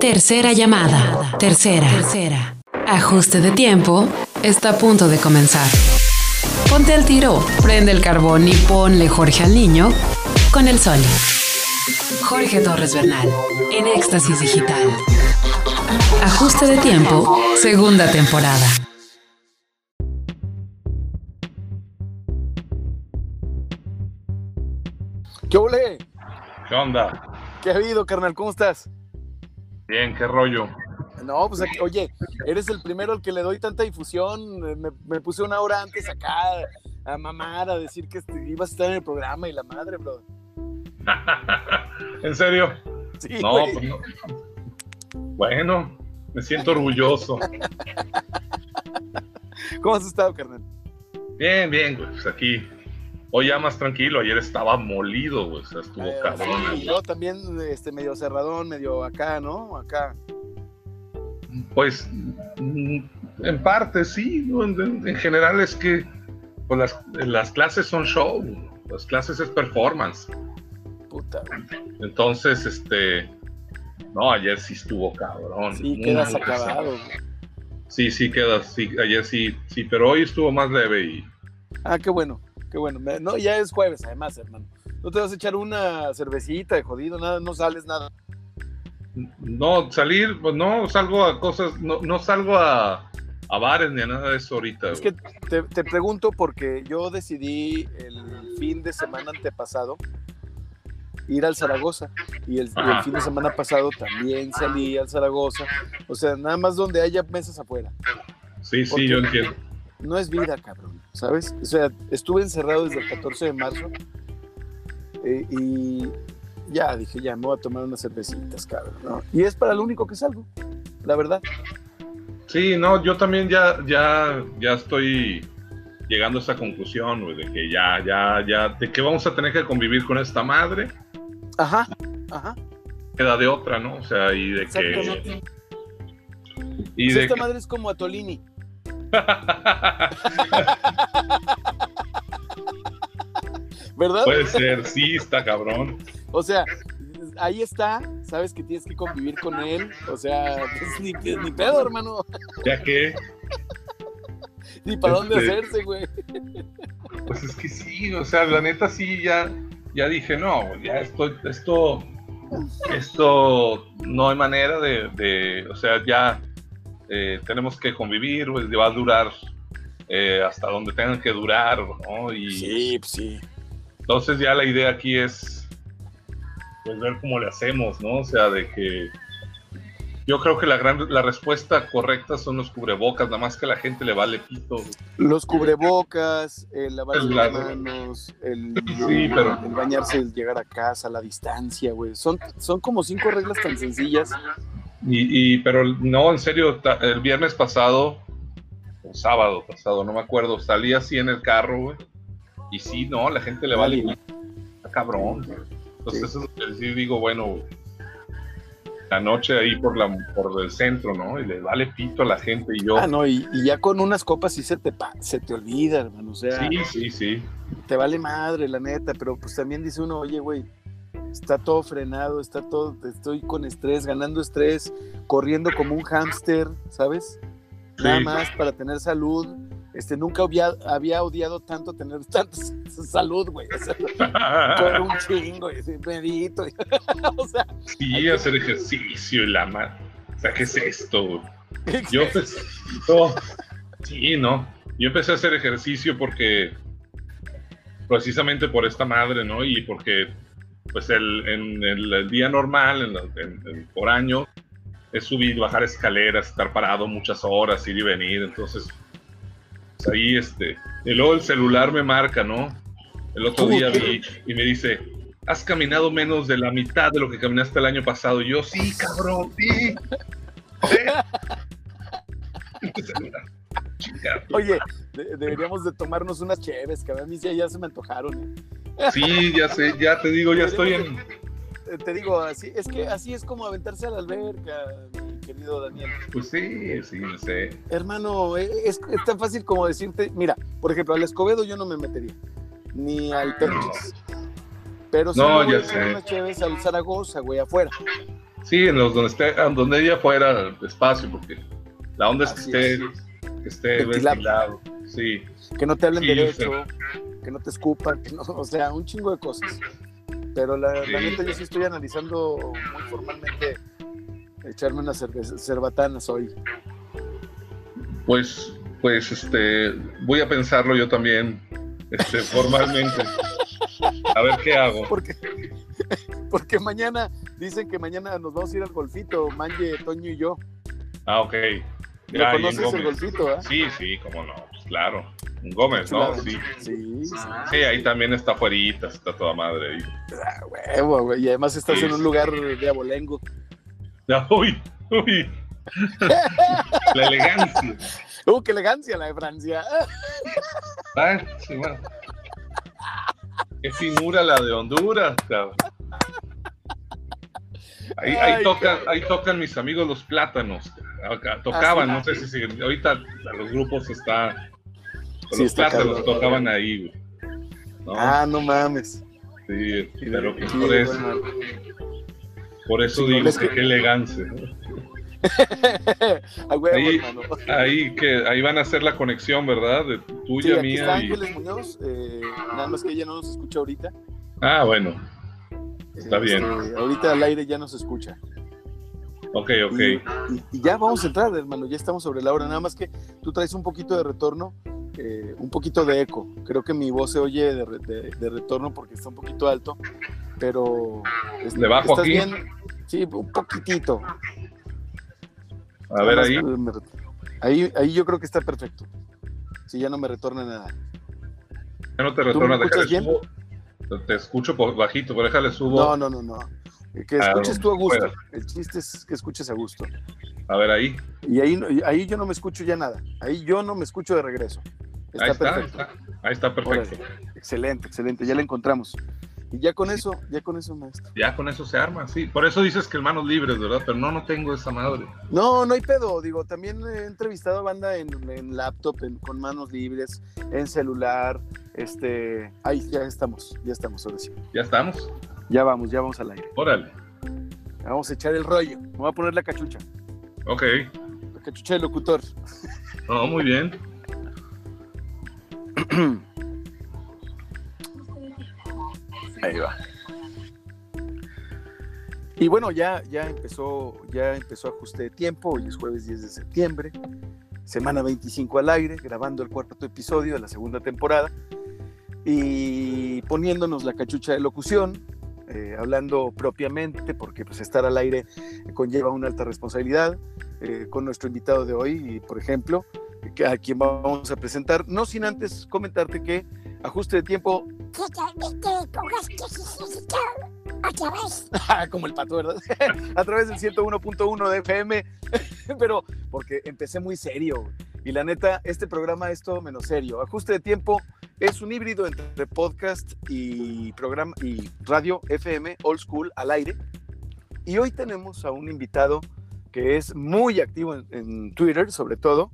Tercera llamada. Tercera. Tercera. Ajuste de tiempo. Está a punto de comenzar. Ponte al tiro, prende el carbón y ponle Jorge al niño con el sol. Jorge Torres Bernal, en Éxtasis Digital. Ajuste de tiempo, segunda temporada. ¿Qué ole? ¿Qué onda? ¿Qué ha habido, carnal? ¿Cómo estás? Bien, qué rollo. No, pues aquí- oye, eres el primero al que le doy tanta difusión. Me, me puse una hora antes acá a mamar, a decir que este- ibas a estar en el programa y la madre, bro. ¿En serio? Sí, No, pues no. Bueno, me siento orgulloso. ¿Cómo has estado, carnal? Bien, bien. Pues aquí. Hoy ya más tranquilo. Ayer estaba molido, güey. O sea, estuvo Eh, cabrón. sí, yo también, este, medio cerradón, medio acá, ¿no? Acá. Pues, mm, en parte sí. ¿no? En, en- en general es que pues, las, las clases son show. Las clases es performance. Puta. Entonces, este. No, ayer sí estuvo cabrón. Sí, quedas acabado. Sí, sí, queda, sí, ayer sí, sí, pero hoy estuvo más leve y Ah, qué bueno, qué bueno. No, ya es jueves, además, hermano. No te vas a echar una cervecita de jodido, nada, no sales nada. no salir, pues no salgo a cosas, no, no salgo a, a bares ni a nada de eso ahorita. Es güey. que te, te pregunto porque yo decidí el fin de semana antepasado ir al Zaragoza y el, y el Ajá. fin de semana pasado también salí al Zaragoza. O sea, nada más donde haya mesas afuera. sí, ¿por sí, yo entiendo. No es vida, cabrón, ¿sabes? O sea, estuve encerrado desde el 14 de marzo eh, y ya dije, ya me voy a tomar unas cervecitas, cabrón. ¿no? Y es para lo único que salgo, la verdad. Sí, no, yo también ya, ya, ya estoy llegando a esa conclusión, güey, de que ya, ya, ya, de que vamos a tener que convivir con esta madre, Ajá, ajá. queda de otra, ¿no? O sea, y de que, y Pues de esta que- madre es como Atolini. ¿Verdad? puede ser, sí, está cabrón. O sea, ahí está, sabes que tienes que convivir con él. O sea, pues, ni, ni pedo, hermano. Ya que, Ni para dónde Este- hacerse, güey. Pues es que sí, o sea, la neta sí, ya, ya dije, no, ya esto, esto, esto no hay manera de, de- o sea, ya eh, tenemos que convivir, pues, va a durar eh, hasta donde tengan que durar, ¿no? Y Sí, pues sí. entonces ya la idea aquí es, pues, ver cómo le hacemos, ¿no? O sea, de que yo creo que la gran, la respuesta correcta son los cubrebocas, nada más que a la gente le vale pito. Los cubrebocas, el lavarse La- las manos, el, Sí, pero- el bañarse, el llegar a casa, la distancia, güey. Son, son como cinco reglas tan sencillas. Y, y- pero no, en serio, el viernes pasado, o sábado pasado, no me acuerdo, salí así en el carro, güey. Y sí, no, la gente le vale. Está cabrón. güey. Entonces, eso es lo que sí digo, bueno, la noche ahí por, la, por el centro, ¿no? Y le vale pito a la gente. Y yo, Ah, no, y, y ya con unas copas sí se te, se te olvida, hermano. O sea, sí, sí, sí. te vale madre, la neta. Pero pues también dice uno, oye, güey, está todo frenado, está todo, estoy con estrés, ganando estrés, corriendo como un hámster, ¿sabes? Nada más para tener salud. Este, nunca había, había odiado tanto tener tanta salud, güey. O sea, un chingo y medito. o sea, Sí, hacer ejercicio y la madre. O sea, ¿qué es esto? Yo empecé, no, sí, no. Yo empecé a hacer ejercicio porque, precisamente por esta madre, ¿no? Y porque, pues, el, en el, día normal, en en- por año, es subir, bajar escaleras, estar parado muchas horas, ir y venir. Entonces, pues, ahí, este. Y luego el celular me marca, ¿no? El otro día vi y me dice, has caminado menos de la mitad de lo que caminaste el año pasado. Y yo, sí, cabrón, sí. Sí. Chingado. oye, de- deberíamos de tomarnos unas cheves, que a mí ya, ya se me antojaron. ¿eh? Sí, ya sé, ya te digo, ya estoy en. Eh, Te digo, así, es que así es como aventarse a la alberca, mi querido Daniel. Pues sí, sí, no sé. Hermano, eh, es, es tan fácil como decirte, mira, por ejemplo, al Escobedo yo no me metería, ni al Perches. Pero sí No, ya sé. unas al Zaragoza, güey, afuera. Sí, en los donde esté, donde ella fuera despacio, porque la onda es que esté, que esté ventilado. Sí. Que no te hablen derecho, que no te escupan, que no, o sea, un chingo de cosas. Pero la, neta yo sí estoy analizando muy formalmente echarme unas cerbatanas hoy. Pues, pues, este, voy a pensarlo yo también, este, formalmente. A ver qué hago. Porque, porque mañana, dicen que mañana nos vamos a ir al golfito, Manje, Toño y yo. Ah, ok. Ya, conoces el golfito, eh? Sí, sí, cómo no, claro. Un Gómez, ¿no? Sí. Sí, sí. ahí también está fuerita, está toda madre ahí. Ah, huevo, güey. Y además estás en un lugar de abolengo. uy, uy. la elegancia. Uh, qué elegancia la de Francia. Ah, sí, bueno. Qué figura la de Honduras, cabrón. Ahí, ahí, tocan, ahí tocan mis amigos los plátanos. Tocaban, no sé si siguen. Ahorita los grupos está. Los plátanos tocaban ahí, Ah, no mames. Sí, pero que por eso. Por eso digo, que... qué elegancia. ahí, ahí, que, ahí van a hacer la conexión, ¿verdad? De tuya, mía. Está Ángeles Muñoz, eh, nada más que ella no nos escucha ahorita. Ah, bueno. Está bien. Este, ahorita al aire ya nos escucha. Ok, ok. Y, ya vamos a entrar, hermano, ya estamos sobre la hora. Nada más que tú traes un poquito de retorno, eh, un poquito de eco. Creo que mi voz se oye de, retorno porque está un poquito alto, pero... ¿Le bajo ¿estás aquí? Bien? Sí, un poquitito. A ver ahí. ahí. Ahí yo creo que está perfecto. Si ya no me retorna nada. Ya no te retorna. ¿Tú bien? Te escucho bajito, pero déjale subo. No, no, no, no. Que ah, escuches tú a gusto. El chiste es que escuches a gusto. A ver ahí. Y ahí, ahí yo no me escucho ya nada. Ahí yo no me escucho de regreso. Está ahí está, perfecto. Ahí está perfecto. excelente, excelente. Ya la encontramos. Y ya con eso, ya con eso, maestro. Ya con eso se arma, sí. Por eso dices que manos libres, ¿verdad? Pero no, no tengo esa madre. No, no hay pedo. Digo, también he entrevistado a banda en, laptop, con manos libres, en celular. Este, ahí ya estamos, ya estamos, ahora sí. ¿Ya estamos? Ya vamos, ya vamos al aire. Órale. Vamos a echar el rollo. Me voy a poner la cachucha. Ok. La cachucha del locutor. No, muy bien. Ahí va. Y bueno, ya, ya empezó, ya empezó ajuste de tiempo. Hoy es jueves 10 de septiembre, semana 25 al aire, grabando el cuarto episodio de la segunda temporada y poniéndonos la cachucha de locución, eh, hablando propiamente, porque pues estar al aire conlleva una alta responsabilidad, eh, con nuestro invitado de hoy, por ejemplo, a quien vamos a presentar, no sin antes comentarte que ajuste de tiempo. Como el pato, ¿verdad? a través del 101.1 de FM, pero porque empecé muy serio. Y la neta, este programa es todo menos serio. Ajuste de tiempo es un híbrido entre podcast y programa y radio FM old school al aire. Y hoy tenemos a un invitado que es muy activo en Twitter, sobre todo,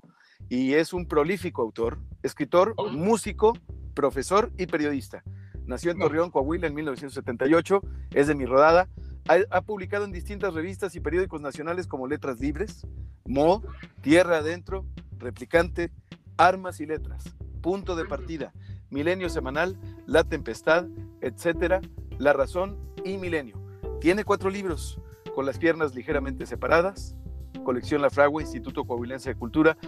y es un prolífico autor, escritor, oh. músico, profesor y periodista. Nació en Torreón, Coahuila en 1978, es de mi rodada. Ha, publicado en distintas revistas y periódicos nacionales como Letras Libres, Mo, Tierra Adentro, Replicante, Armas y Letras, Punto de Partida, Milenio Semanal, La Tempestad, etcétera, La Razón y Milenio. Tiene cuatro libros, con las piernas ligeramente separadas, Colección La Fragua, Instituto Coahuilense de Cultura,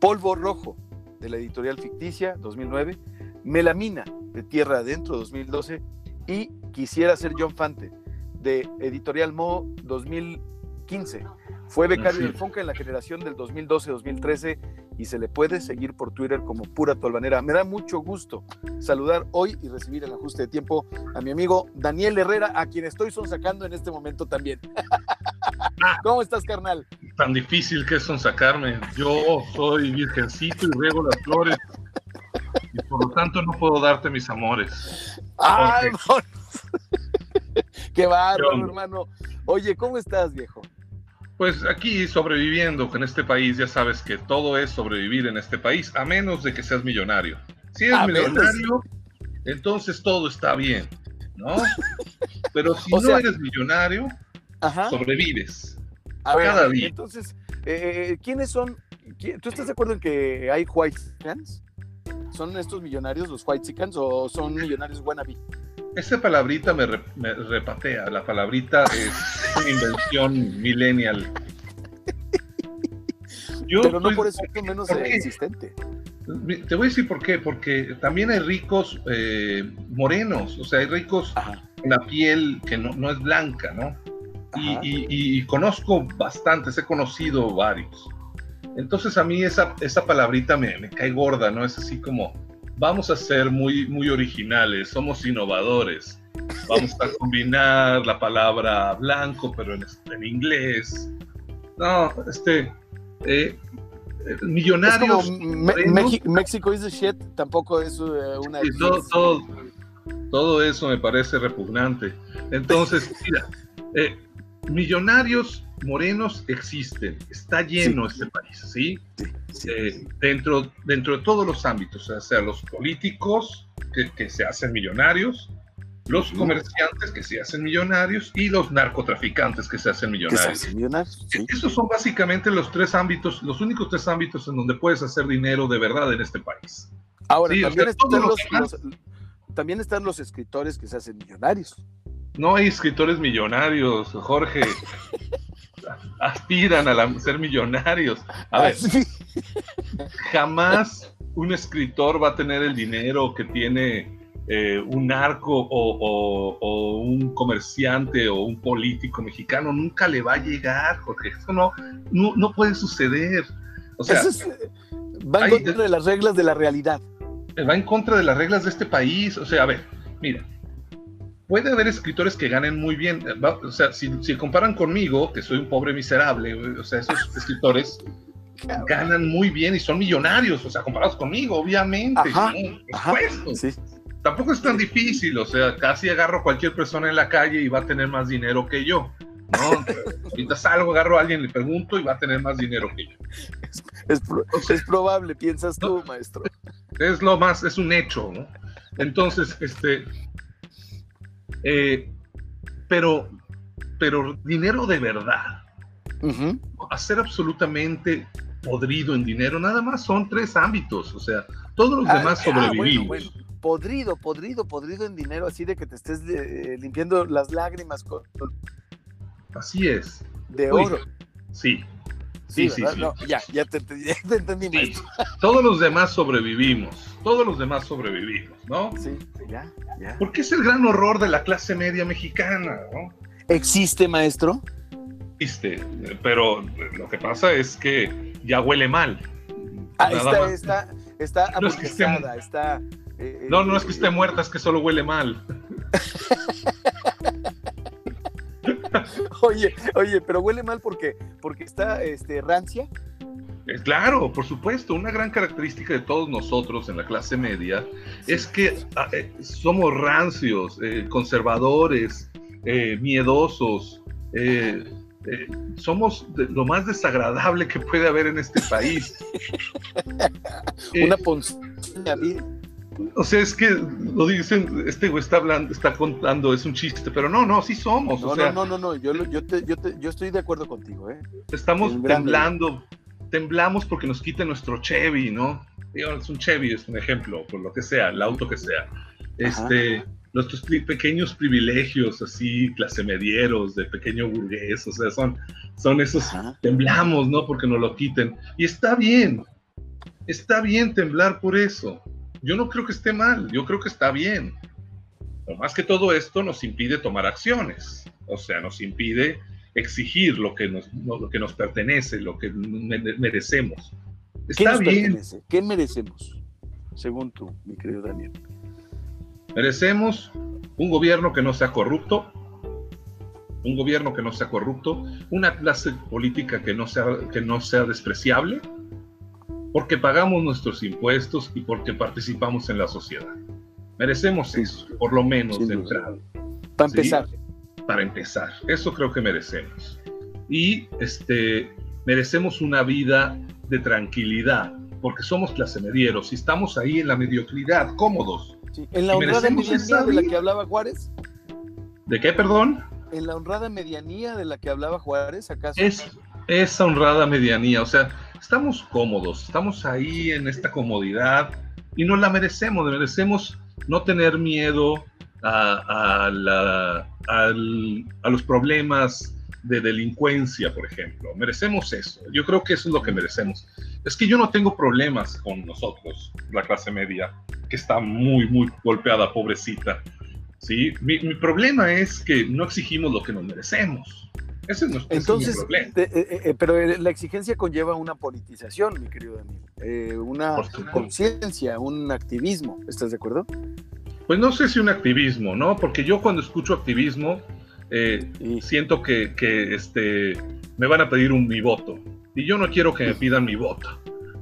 Polvo Rojo, de la editorial ficticia, 2009, Melamina, de Tierra Adentro, 2012, y Quisiera ser John Fante, de editorial Mo, 2015. Fue becario del Fonca en la generación del 2012-2013 y se le puede seguir por Twitter como Pura Tolvanera. Me da mucho gusto saludar hoy y recibir el ajuste de tiempo a mi amigo Daniel Herrera, a quien estoy sonsacando en este momento también. ¿Cómo estás, carnal? Tan difícil que es sonsacarme. Yo soy virgencito y riego las flores. Y por lo tanto no puedo darte mis amores. ¡Ay, ¡Qué bárbaro, hermano! Oye, ¿cómo estás, viejo? Pues aquí sobreviviendo en este país, ya sabes que todo es sobrevivir en este país, a menos de que seas millonario. Si eres millonario, entonces todo está bien, ¿no? Pero si no eres millonario, sobrevives. A cada día. Entonces, eh, eh, ¿quiénes son? ¿Tú estás de acuerdo en que hay white cans? ¿Son estos millonarios los white chickens o son millonarios wannabe? Esa palabrita me, repatea. La palabrita es una invención millennial. Pero no por eso es menos existente. Te voy a decir por qué. Porque también hay ricos eh, morenos. O sea, hay ricos con la piel que no, es blanca, ¿no? Y, conozco bastantes, he conocido varios. Entonces a mí esa, esa palabrita me, me, cae gorda, ¿no? Es así como, vamos a ser muy, muy originales, somos innovadores, vamos a combinar la palabra blanco, pero en, en inglés. No, este, eh, millonarios. México is the shit, tampoco es eh, una. todo, todo, eso me parece repugnante. Entonces, mira, eh, millonarios morenos existen, está lleno este país, ¿sí? Eh, dentro, dentro de todos los ámbitos, o sea, los políticos que, se hacen millonarios, los comerciantes que se hacen millonarios y los narcotraficantes que se hacen millonarios. Se Esos son básicamente los tres ámbitos, los únicos tres ámbitos en donde puedes hacer dinero de verdad en este país. Ahora, también, están los, también están los escritores que se hacen millonarios. No hay escritores millonarios, Jorge. Aspiran a ser millonarios. A ver, jamás un escritor va a tener el dinero que tiene eh, un narco o, un comerciante o un político mexicano. Nunca le va a llegar, Jorge. Eso no, no, puede suceder. O sea, va en contra de las reglas de la realidad. Va en contra de las reglas de este país. O sea, a ver, mira, puede haber escritores que ganen muy bien. Eh, o sea, si, si, comparan conmigo, que soy un pobre miserable, o sea, esos escritores ganan muy bien y son millonarios, o sea, comparados conmigo, obviamente. por supuesto. Tampoco es tan difícil, o sea, casi agarro a cualquier persona en la calle y va a tener más dinero que yo. ¿no? Ahorita salgo, agarro a alguien, le pregunto y va a tener más dinero que yo. Es, probable, piensas tú, maestro. Es lo más, es un hecho, ¿no? Entonces, este, eh, pero, pero dinero de verdad. Hacer absolutamente podrido en dinero, nada más son tres ámbitos, o sea, todos los ah, demás ah, sobrevivimos. Podrido, podrido, podrido en dinero, así de que te estés eh, limpiando las lágrimas con... Así es. De oro. Sí. Sí, sí, sí. ya, ya te, entendí. Todos los demás sobrevivimos. Todos los demás sobrevivimos, ¿no? Sí, ya, ya. Porque es el gran horror de la clase media mexicana, ¿no? ¿Existe, maestro? Existe, pero lo que pasa es que ya huele mal. Ah, está, está, está, no está... Eh, no, no es que esté muerta, es que solo huele mal. oye, oye, pero huele mal porque, porque está este, rancia. Eh, claro, por supuesto, una gran característica de todos nosotros en la clase media es que ah, eh, somos rancios, eh, conservadores, miedosos, somos lo más desagradable que puede haber en este país. una ponzoña o sea, es que lo dicen, este güey está hablando, está contando, es un chiste, pero no, no, sí somos. No, no, no, no, yo, yo, te, yo, te, yo, estoy de acuerdo contigo, ¿eh? Estamos temblando, temblamos porque nos quiten nuestro Chevy, ¿no? Es un Chevy, es un ejemplo, por lo que sea, el auto que sea. Este, nuestros pequeños privilegios, así, clase medieros, de pequeño burgués, o sea, son, son esos, temblamos, ¿no? Porque nos lo quiten. Y está bien, está bien temblar por eso yo no creo que esté mal, yo creo que está bien. Más que todo esto nos impide tomar acciones, o sea, nos impide exigir lo que nos, lo que nos pertenece, lo que merecemos. Está bien. ¿Qué merecemos, según tú, mi querido Daniel? Merecemos un gobierno que no sea corrupto, un gobierno que no sea corrupto, una clase política que no sea, que no sea despreciable, porque pagamos nuestros impuestos y porque participamos en la sociedad. Merecemos eso, por lo menos de entrada. Para empezar. Para empezar, eso creo que merecemos. Y este, merecemos una vida de tranquilidad, porque somos clase medieros y estamos ahí en la mediocridad, cómodos. en la honrada de la que hablaba Juárez. ¿De qué, perdón? en la honrada medianía de la que hablaba Juárez, acaso? Es esa honrada medianía, o sea, estamos cómodos, estamos ahí en esta comodidad y no la merecemos, merecemos no tener miedo a, a los problemas de delincuencia, por ejemplo. Merecemos eso. Yo creo que eso es lo que merecemos. Es que yo no tengo problemas con nosotros, la clase media, que está muy, muy golpeada, pobrecita. ¿sí? Mi, problema es que no exigimos lo que nos merecemos. Ese es nuestro Entonces, problema. Eh, eh, eh, pero la exigencia conlleva una politización, mi querido Daniel, una conciencia, un activismo. ¿Estás de acuerdo? Pues no sé si un activismo, ¿no? Porque yo cuando escucho activismo, siento que, que, este, me van a pedir un mi voto. Y yo no quiero que me pidan mi voto.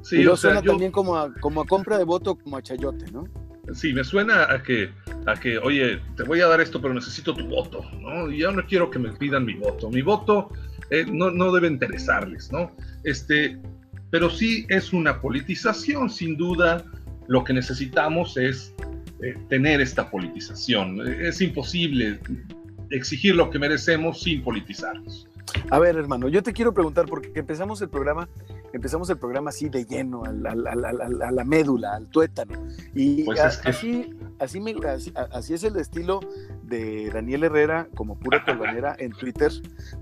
Sí, y suena también como a, como a compra de voto, como a chayote, ¿no? Sí, me suena a que, a que, oye, te voy a dar esto, pero necesito tu voto, ¿no? Y yo no quiero que me pidan mi voto. Mi voto eh, no, no debe interesarles, ¿no? Este, pero sí es una politización, sin duda. Lo que necesitamos es eh, tener esta politización. Es imposible exigir lo que merecemos sin politizarnos. A ver, hermano, yo te quiero preguntar, porque empezamos el programa, empezamos el programa así de lleno, a la, médula, al tuétano. Y pues así, así, así, es el estilo de Daniel Herrera, como pura colbanera en Twitter,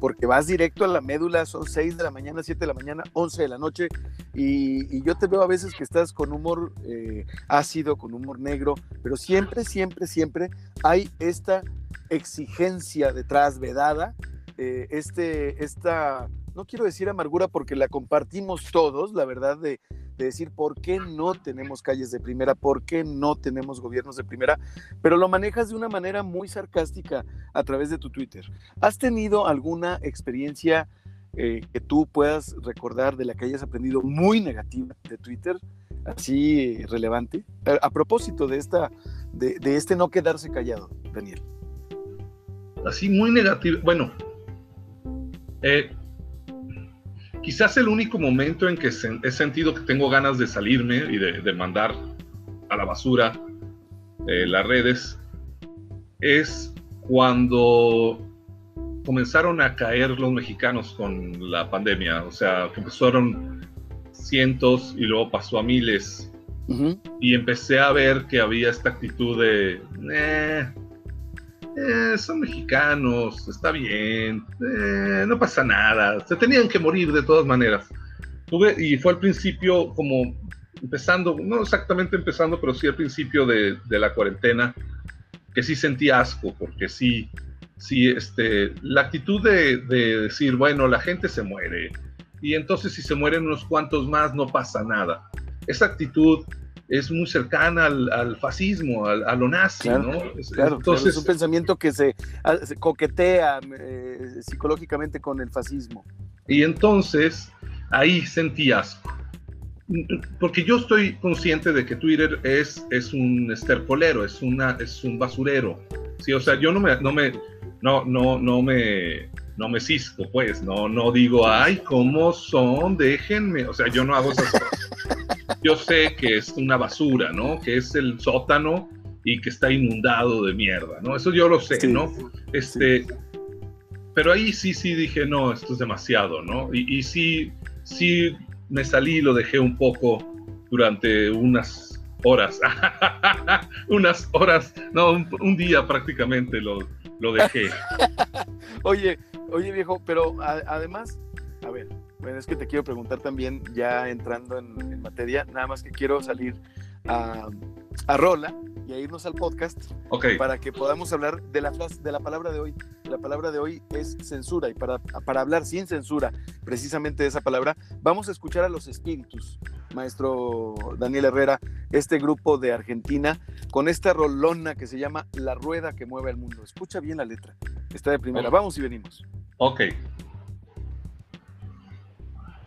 porque vas directo a la médula, son 6 de la mañana, 7 de la mañana, 11 de la noche, y, yo te veo a veces que estás con humor eh, ácido, con humor negro, pero siempre, siempre, siempre hay esta exigencia detrás vedada eh, este, esta, no quiero decir amargura porque la compartimos todos, la verdad, de, decir por qué no tenemos calles de primera, por qué no tenemos gobiernos de primera, pero lo manejas de una manera muy sarcástica a través de tu Twitter. ¿Has tenido alguna experiencia eh, que tú puedas recordar de la que hayas aprendido muy negativa de Twitter, así relevante? A, propósito de, esta, de, este no quedarse callado, Daniel. Así muy negativo. Bueno, eh, quizás el único momento en que he sentido que tengo ganas de salirme y de, mandar a la basura eh, las redes es cuando comenzaron a caer los mexicanos con la pandemia. O sea, que empezaron cientos y luego pasó a miles. Y empecé a ver que había esta actitud de, eh, eh, son mexicanos, está bien, eh, no pasa nada, se tenían que morir de todas maneras. Tuve, y fue al principio como empezando, no exactamente empezando, pero sí al principio de, la cuarentena, que sí sentí asco, porque sí, sí, este, la actitud de, de decir, bueno, la gente se muere, y entonces si se mueren unos cuantos más no pasa nada. Esa actitud es muy cercana al, fascismo, al, a lo nazi, ¿no? Claro, Entonces, es un pensamiento que se, coquetea eh, psicológicamente con el fascismo. Y entonces ahí sentí asco. Porque yo estoy consciente de que Twitter es, es un estercolero, es, una, es un basurero. Sí, o sea, yo no me, no me, no, no, no me, no me cisco, pues, no, no digo, ay, ¿cómo son? Déjenme. O sea, yo no hago esas cosas yo sé que es una basura, ¿no? Que es el sótano y que está inundado de mierda, ¿no? Eso yo lo sé, ¿no? Este, pero ahí sí, sí dije, no, esto es demasiado, ¿no? Y, sí, sí me salí y lo dejé un poco durante unas horas, unas horas, no, un, día prácticamente lo, lo dejé. oye, oye viejo, pero además, a ver, bueno, es que te quiero preguntar también, ya entrando en, materia, nada más que quiero salir a, Rola y a irnos al podcast para que podamos hablar de la, de la palabra de hoy. La palabra de hoy es censura y para, para hablar sin censura precisamente de esa palabra, vamos a escuchar a los espíritus, maestro Daniel Herrera, este grupo de Argentina, con esta rolona que se llama La Rueda que mueve al mundo. Escucha bien la letra, está de primera. Vamos y venimos. Ok.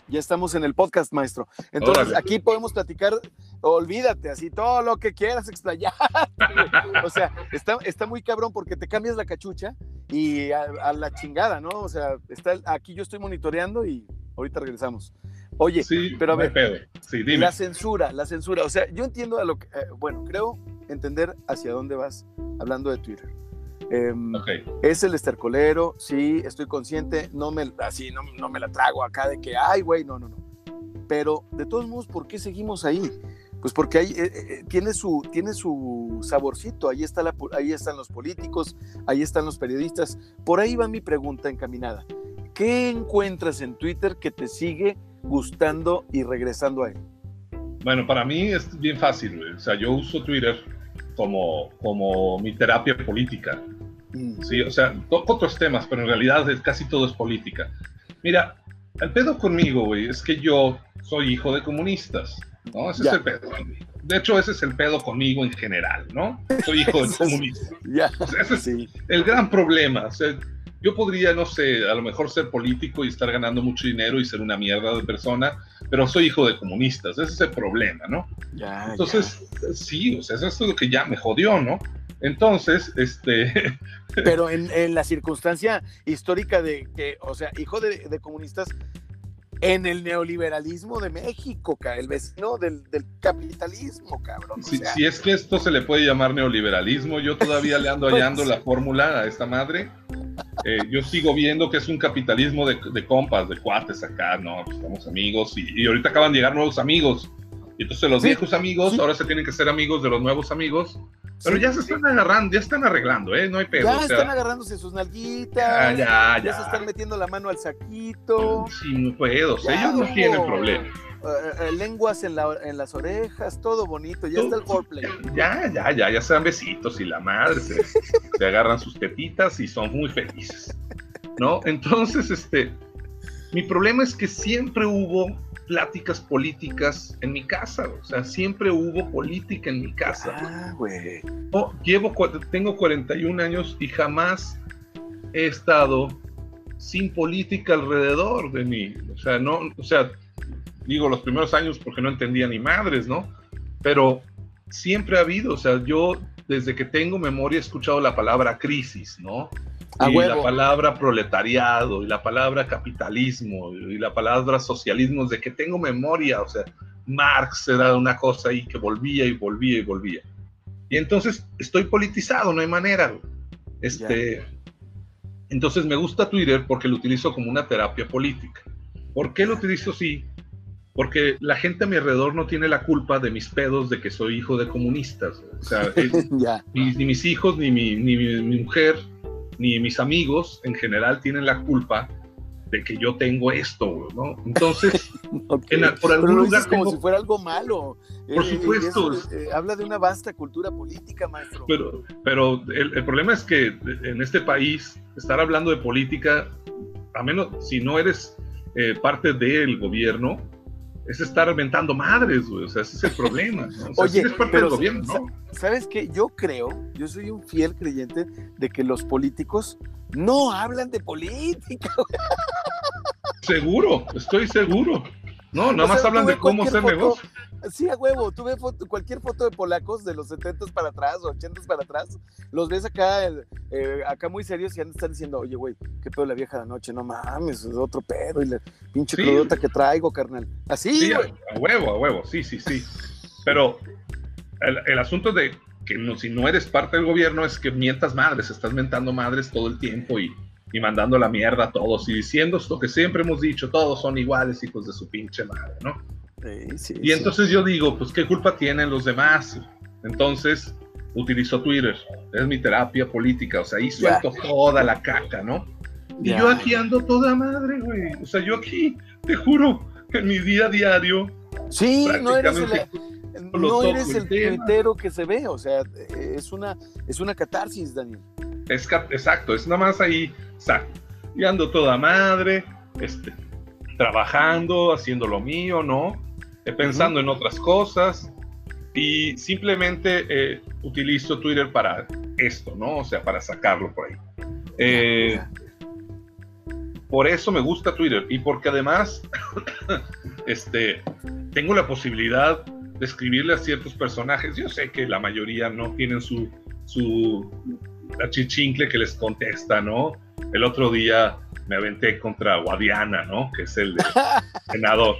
Ya estamos en el podcast, maestro. Entonces, aquí podemos platicar, olvídate, así todo lo que quieras explayar. o sea, está, está muy cabrón porque te cambias la cachucha y a, la chingada, ¿no? O sea, está, aquí yo estoy monitoreando y ahorita regresamos. Oye, pero a ver, la censura, la censura, o sea, yo entiendo a lo que, eh, bueno, creo entender hacia dónde vas hablando de Twitter. Em, es el estercolero, sí, estoy consciente, no me, así, no, no me la trago acá de que, ay, güey, no, no, no. Pero de todos modos, ¿por qué seguimos ahí? Pues porque ahí eh, eh, tiene, su, tiene su saborcito, ahí, está la, ahí están los políticos, ahí están los periodistas. Por ahí va mi pregunta encaminada. ¿Qué encuentras en Twitter que te sigue gustando y regresando a él? Bueno, para mí es bien fácil, O sea, yo uso Twitter como, como mi terapia política. Sí, o sea, toco otros temas, pero en realidad casi todo es política. Mira, el pedo conmigo, güey, es que yo soy hijo de comunistas, ¿no? Ese es el pedo. De hecho, ese es el pedo conmigo en general, ¿no? Soy hijo de comunistas. Ya. ese es el gran problema. O sea, yo podría, no sé, a lo mejor ser político y estar ganando mucho dinero y ser una mierda de persona, pero soy hijo de comunistas. Ese es el problema, ¿no? Ya, Entonces, sí, o sea, eso es lo que ya me jodió, ¿no? Entonces, este... Pero en, la circunstancia histórica de que, o sea, hijo de, comunistas en el neoliberalismo de México, el vecino del, capitalismo, cabrón. Si, es que esto se le puede llamar neoliberalismo, yo todavía le ando hallando la fórmula a esta madre. Eh, yo sigo viendo que es un capitalismo de, compas, de cuates acá, ¿no? Pues estamos amigos y, y, ahorita acaban de llegar nuevos amigos. Y entonces los viejos amigos ahora se tienen que ser amigos de los nuevos amigos pero ya se están agarrando, ya están arreglando, ¿eh? No hay pedo. Ya están agarrándose sus nalguitas. Ya, ya, ya. se están metiendo la mano al saquito. Sí, no puedo. ellos no tienen problema. Eh, eh, lenguas en, la, en, las orejas, todo bonito, ya está el foreplay. Ya, ya, ya, ya se dan besitos y la madre se, se agarran sus tetitas y son muy felices. ¿No? Entonces, este, mi problema es que siempre hubo pláticas políticas en mi casa, o sea, siempre hubo política en mi casa. Ah, güey. llevo, tengo 41 años y jamás he estado sin política alrededor de mí. O sea, no, o sea, digo los primeros años porque no entendía ni madres, ¿no? Pero siempre ha habido, o sea, yo desde que tengo memoria he escuchado la palabra crisis, ¿no? Y la palabra proletariado, y la palabra capitalismo, y la palabra socialismo, de que tengo memoria, o sea, Marx era una cosa ahí que volvía y volvía y volvía. Y entonces estoy politizado, no hay manera. Este, Entonces me gusta Twitter porque lo utilizo como una terapia política. ¿Por qué lo utilizo así? Porque la gente a mi alrededor no tiene la culpa de mis pedos de que soy hijo de comunistas. O sea, ni, mis hijos, ni mi, ni mi mujer, ni mis amigos en general tienen la culpa de que yo tengo esto, ¿no? Entonces, por algún lugar como si fuera algo malo. Por eh, supuesto. Eh, habla de una vasta cultura política, maestro. Pero, pero el, problema es que en este país estar hablando de política, a menos si no eres eh, parte del gobierno, es estar inventando madres, güey. O sea, ese es el problema. Oye, pero, ¿no? ¿sabes qué? Yo creo, yo soy un fiel creyente de que los políticos no hablan de política. Seguro, estoy seguro. No, nada más hablan de cómo hacer negocio. Sí, a huevo, tú ves cualquier foto de polacos de los 70 para atrás o 80 para atrás, los ves acá, eh, acá muy serios y están diciendo, oye, güey, qué pedo la vieja de noche, no mames, es otro pedo y la pinche sí. que traigo, carnal. Así, sí, a, huevo, a huevo, sí, sí, sí. Pero el, asunto de que no, si no eres parte del gobierno es que mientas madres, estás mentando madres todo el tiempo y, y mandando la mierda a todos y diciendo esto que siempre hemos dicho, todos son iguales, hijos de su pinche madre, ¿no? y entonces yo digo, pues qué culpa tienen los demás. Entonces utilizo Twitter, es mi terapia política, o sea, ahí suelto toda la caca, ¿no? Y yo aquí ando toda madre, güey. O sea, yo aquí, te juro, que en mi día a diario. Sí, no eres el, no eres el que se ve, o sea, es una, es una catarsis, Daniel. Es, exacto, es nada más ahí, exacto. Y ando toda madre, este, trabajando, haciendo lo mío, ¿no? Eh, pensando en otras cosas y simplemente eh, utilizo Twitter para esto, ¿no? O sea, para sacarlo por ahí. Eh, por eso me gusta Twitter y porque además este, tengo la posibilidad de escribirle a ciertos personajes. Yo sé que la mayoría no tienen su, su la chichincle que les contesta, ¿no? El otro día me aventé contra Guadiana, ¿no? Que es el senador.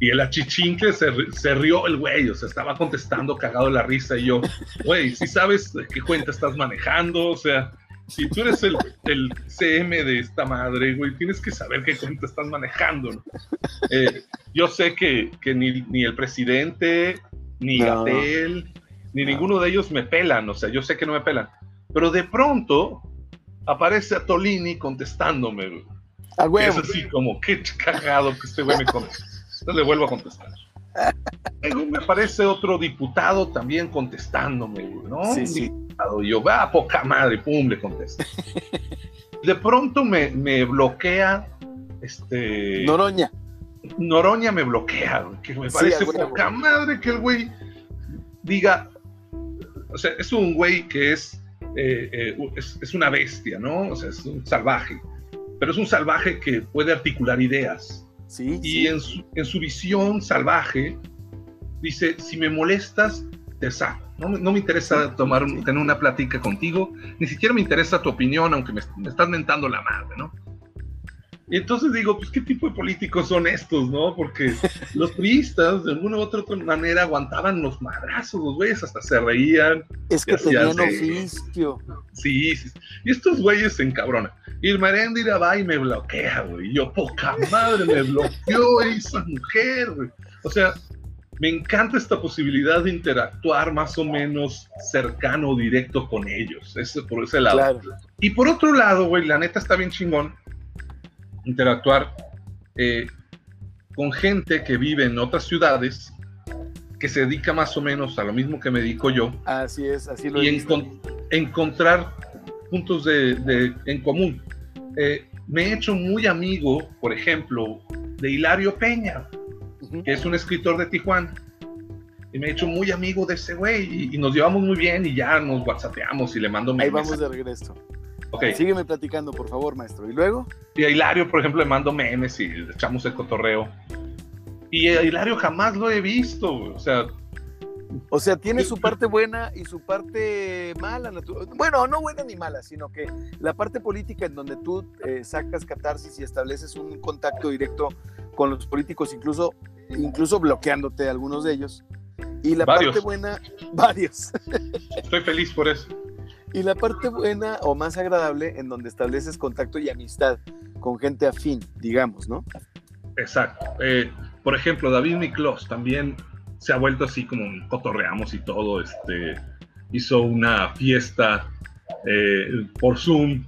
Y el achichincle se, se rió el güey, o sea, estaba contestando cagado la risa y yo, güey, si sabes qué cuenta estás manejando, o sea, si tú eres el, el, CM de esta madre, güey, tienes que saber qué cuenta estás manejando. ¿no? Eh, yo sé que, que ni, ni, el presidente, ni no. Gatel, ni no. ninguno de ellos me pelan, o sea, yo sé que no me pelan. Pero de pronto aparece a Tolini contestándome, güey. A huevo. Es así como, qué cagado que este güey me conteste. Entonces le vuelvo a contestar. Luego me aparece otro diputado también contestándome, güey, ¿no? Sí, sí. Y yo, va, poca madre, pum, le contesto. De pronto me, me bloquea este. Noroña. Noroña me bloquea, güey, que me parece sí, poca güey. madre que el güey diga. O sea, es un güey que es, eh, eh, es, es una bestia, ¿no? O sea, es un salvaje. Pero es un salvaje que puede articular ideas. Sí, y sí. En, su, en, su, visión salvaje dice, si me molestas, te saco. No, no me interesa tomar, tener una plática contigo, ni siquiera me interesa tu opinión, aunque me, me, estás mentando la madre, ¿no? Y entonces digo, pues, ¿qué tipo de políticos son estos, no? Porque los priistas, de alguna u otra, otra manera, aguantaban los madrazos, los güeyes hasta se reían. Es que tenían oficio. Sí, sí, y estos güeyes se encabronan. Y el Meréndira va y me bloquea, güey. Yo, poca madre, me bloqueó esa mujer, güey. O sea, me encanta esta posibilidad de interactuar más o menos cercano o directo con ellos. Ese, por ese lado. Claro. Y por otro lado, güey, la neta está bien chingón interactuar eh, con gente que vive en otras ciudades que se dedica más o menos a lo mismo que me dedico yo. Así es, así lo y encon encontrar puntos de, de, en común. Eh, me he hecho muy amigo, por ejemplo, de Hilario Peña, uh -huh. que es un escritor de Tijuana. Y me he hecho muy amigo de ese güey y, y, nos llevamos muy bien y ya nos whatsappeamos y le mando Ahí vamos de regreso. Okay. Sígueme platicando, por favor, maestro. ¿Y luego? Y a Hilario, por ejemplo, le mando memes y le echamos el cotorreo. Y a Hilario jamás lo he visto, o sea... O sea, tiene su parte buena y su parte mala. Bueno, no buena ni mala, sino que la parte política en donde tú eh, sacas catarsis y estableces un contacto directo con los políticos, incluso, incluso bloqueándote a algunos de ellos. Y la varios. parte buena, varios. Estoy feliz por eso. Y la parte buena o más agradable en donde estableces contacto y amistad con gente afín, digamos, ¿no? Exacto. Eh, por ejemplo, David Miklos también se ha vuelto así como cotorreamos y todo. Este, hizo una fiesta eh, por Zoom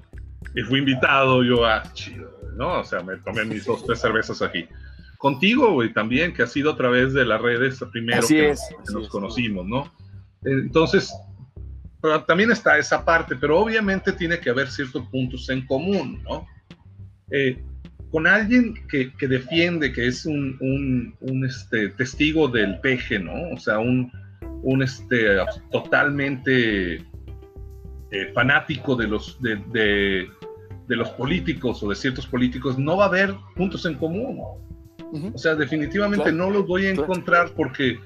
y fui invitado. Yo, ah, chido, ¿no? O sea, me tomé mis dos, tres cervezas aquí. Contigo, güey, también, que ha sido a través de las redes primero así que, es, nos, así nos conocimos, ¿no? Entonces, pero también está esa parte, pero obviamente tiene que haber ciertos puntos en común, ¿no? Eh, con alguien que, que, defiende, que es un, un, un este, testigo del peje, ¿no? O sea, un, un este, totalmente eh, fanático de los, de, de, de, los políticos o de ciertos políticos, no va a haber puntos en común. Uh -huh. O sea, definitivamente claro. no los voy a encontrar porque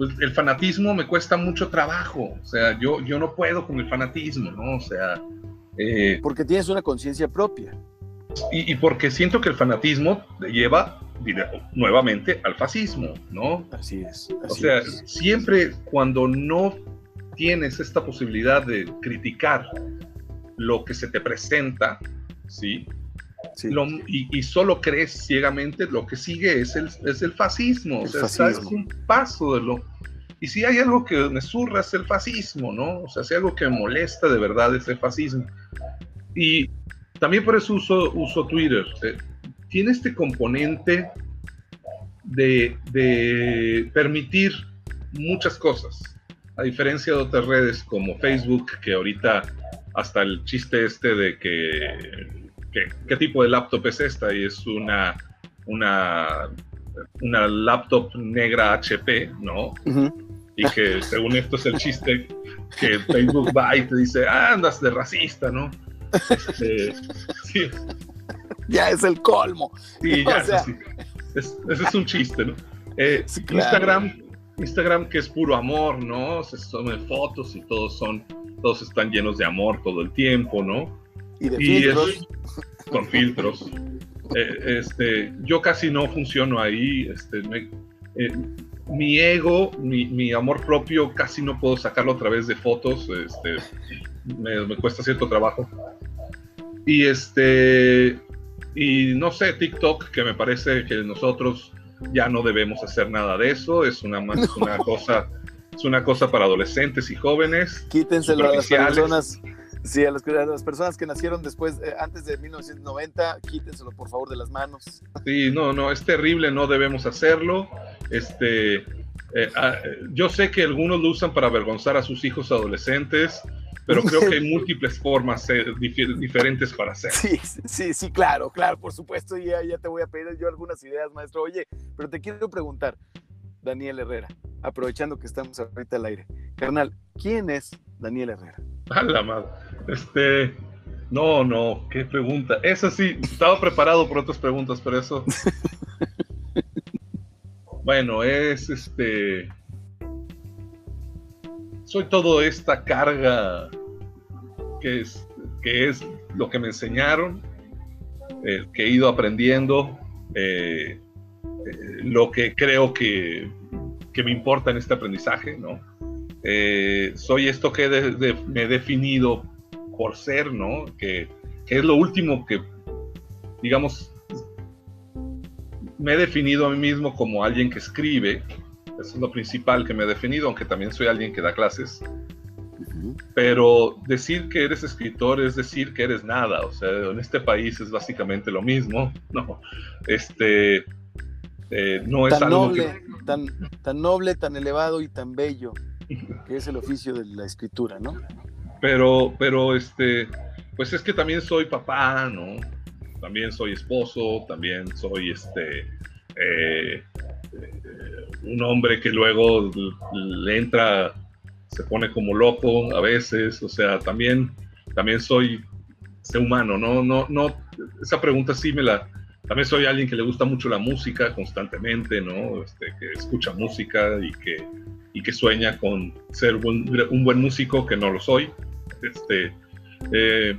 pues, el fanatismo me cuesta mucho trabajo. O sea, yo, yo no puedo con el fanatismo, ¿no? O sea... Eh, porque tienes una conciencia propia. Y, y, porque siento que el fanatismo te lleva nuevamente al fascismo, ¿no? Así es. Así o sea, es. siempre cuando no tienes esta posibilidad de criticar lo que se te presenta, ¿sí? Sí. Lo, y, y, solo crees ciegamente, lo que sigue es el, es el fascismo. El o sea, fascismo. es un paso de lo... Y si hay algo que me surra es el fascismo, ¿no? O sea, si hay algo que me molesta de verdad es el fascismo. Y también por eso uso, uso Twitter. Eh, tiene este componente de, de, permitir muchas cosas, a diferencia de otras redes como Facebook, que ahorita hasta el chiste este de que, qué tipo de laptop es esta y es una, una, una laptop negra HP, ¿no? Uh -huh. Y que según esto es el chiste que Facebook va y te dice, ah, andas de racista, ¿no? Este, sí. Ya es el colmo. Sí, ya, o sea... sí. Es, ese es un chiste, ¿no? Eh, sí, claro. Instagram, Instagram que es puro amor, ¿no? Se son fotos y todos son, todos están llenos de amor todo el tiempo, ¿no? Y de y filtros. Es, con filtros. eh, este, yo casi no funciono ahí. Este, me, eh, mi ego, mi, mi, amor propio, casi no puedo sacarlo a través de fotos. Este, me, cuesta cierto trabajo. Y este, y no sé, TikTok, que me parece que nosotros ya no debemos hacer nada de eso, es una, es una cosa es una cosa para adolescentes y jóvenes. Quítenselo a las personas. Sí, a, las personas que nacieron después, eh, antes de 1990, quítenselo por favor de las manos. Sí, no, no, es terrible, no debemos hacerlo. Este, eh, ah, yo sé que algunos lo usan para avergonzar a sus hijos adolescentes, pero creo que hay múltiples formas eh, diferentes para hacer. Sí, sí, sí, claro, claro, por supuesto, ya, ya te voy a pedir yo algunas ideas, maestro. Oye, pero te quiero preguntar, Daniel Herrera, aprovechando que estamos ahorita al aire. Carnal, ¿quién es Daniel Herrera? A la madre. Este. No, no, qué pregunta. Eso sí, estaba preparado por otras preguntas, pero eso. bueno, es este. Soy todo esta carga que es, que es lo que me enseñaron, eh, que he ido aprendiendo. Eh, eh, lo que creo que, que, me importa en este aprendizaje, ¿no? Soy esto que me he definido por ser, ¿no? Que, que, es lo último que, digamos, me he definido a mí mismo como alguien que escribe, eso es lo principal que me he definido, aunque también soy alguien que da clases. Pero decir que eres escritor es decir que eres nada, o sea, en este país es básicamente lo mismo, ¿no? Este, eh, no es tan noble, tan, tan noble, tan elevado y tan bello que es el oficio de la escritura, ¿no? Pero, pero este, pues es que también soy papá, ¿no? También soy esposo, también soy este eh, un hombre que luego le entra, se pone como loco a veces, o sea, también, también soy ser humano, ¿no? No, no, esa pregunta sí me la, también soy alguien que le gusta mucho la música constantemente, ¿no? Este, que escucha música y que, y que sueña con ser un buen músico, que no lo soy. Este, eh,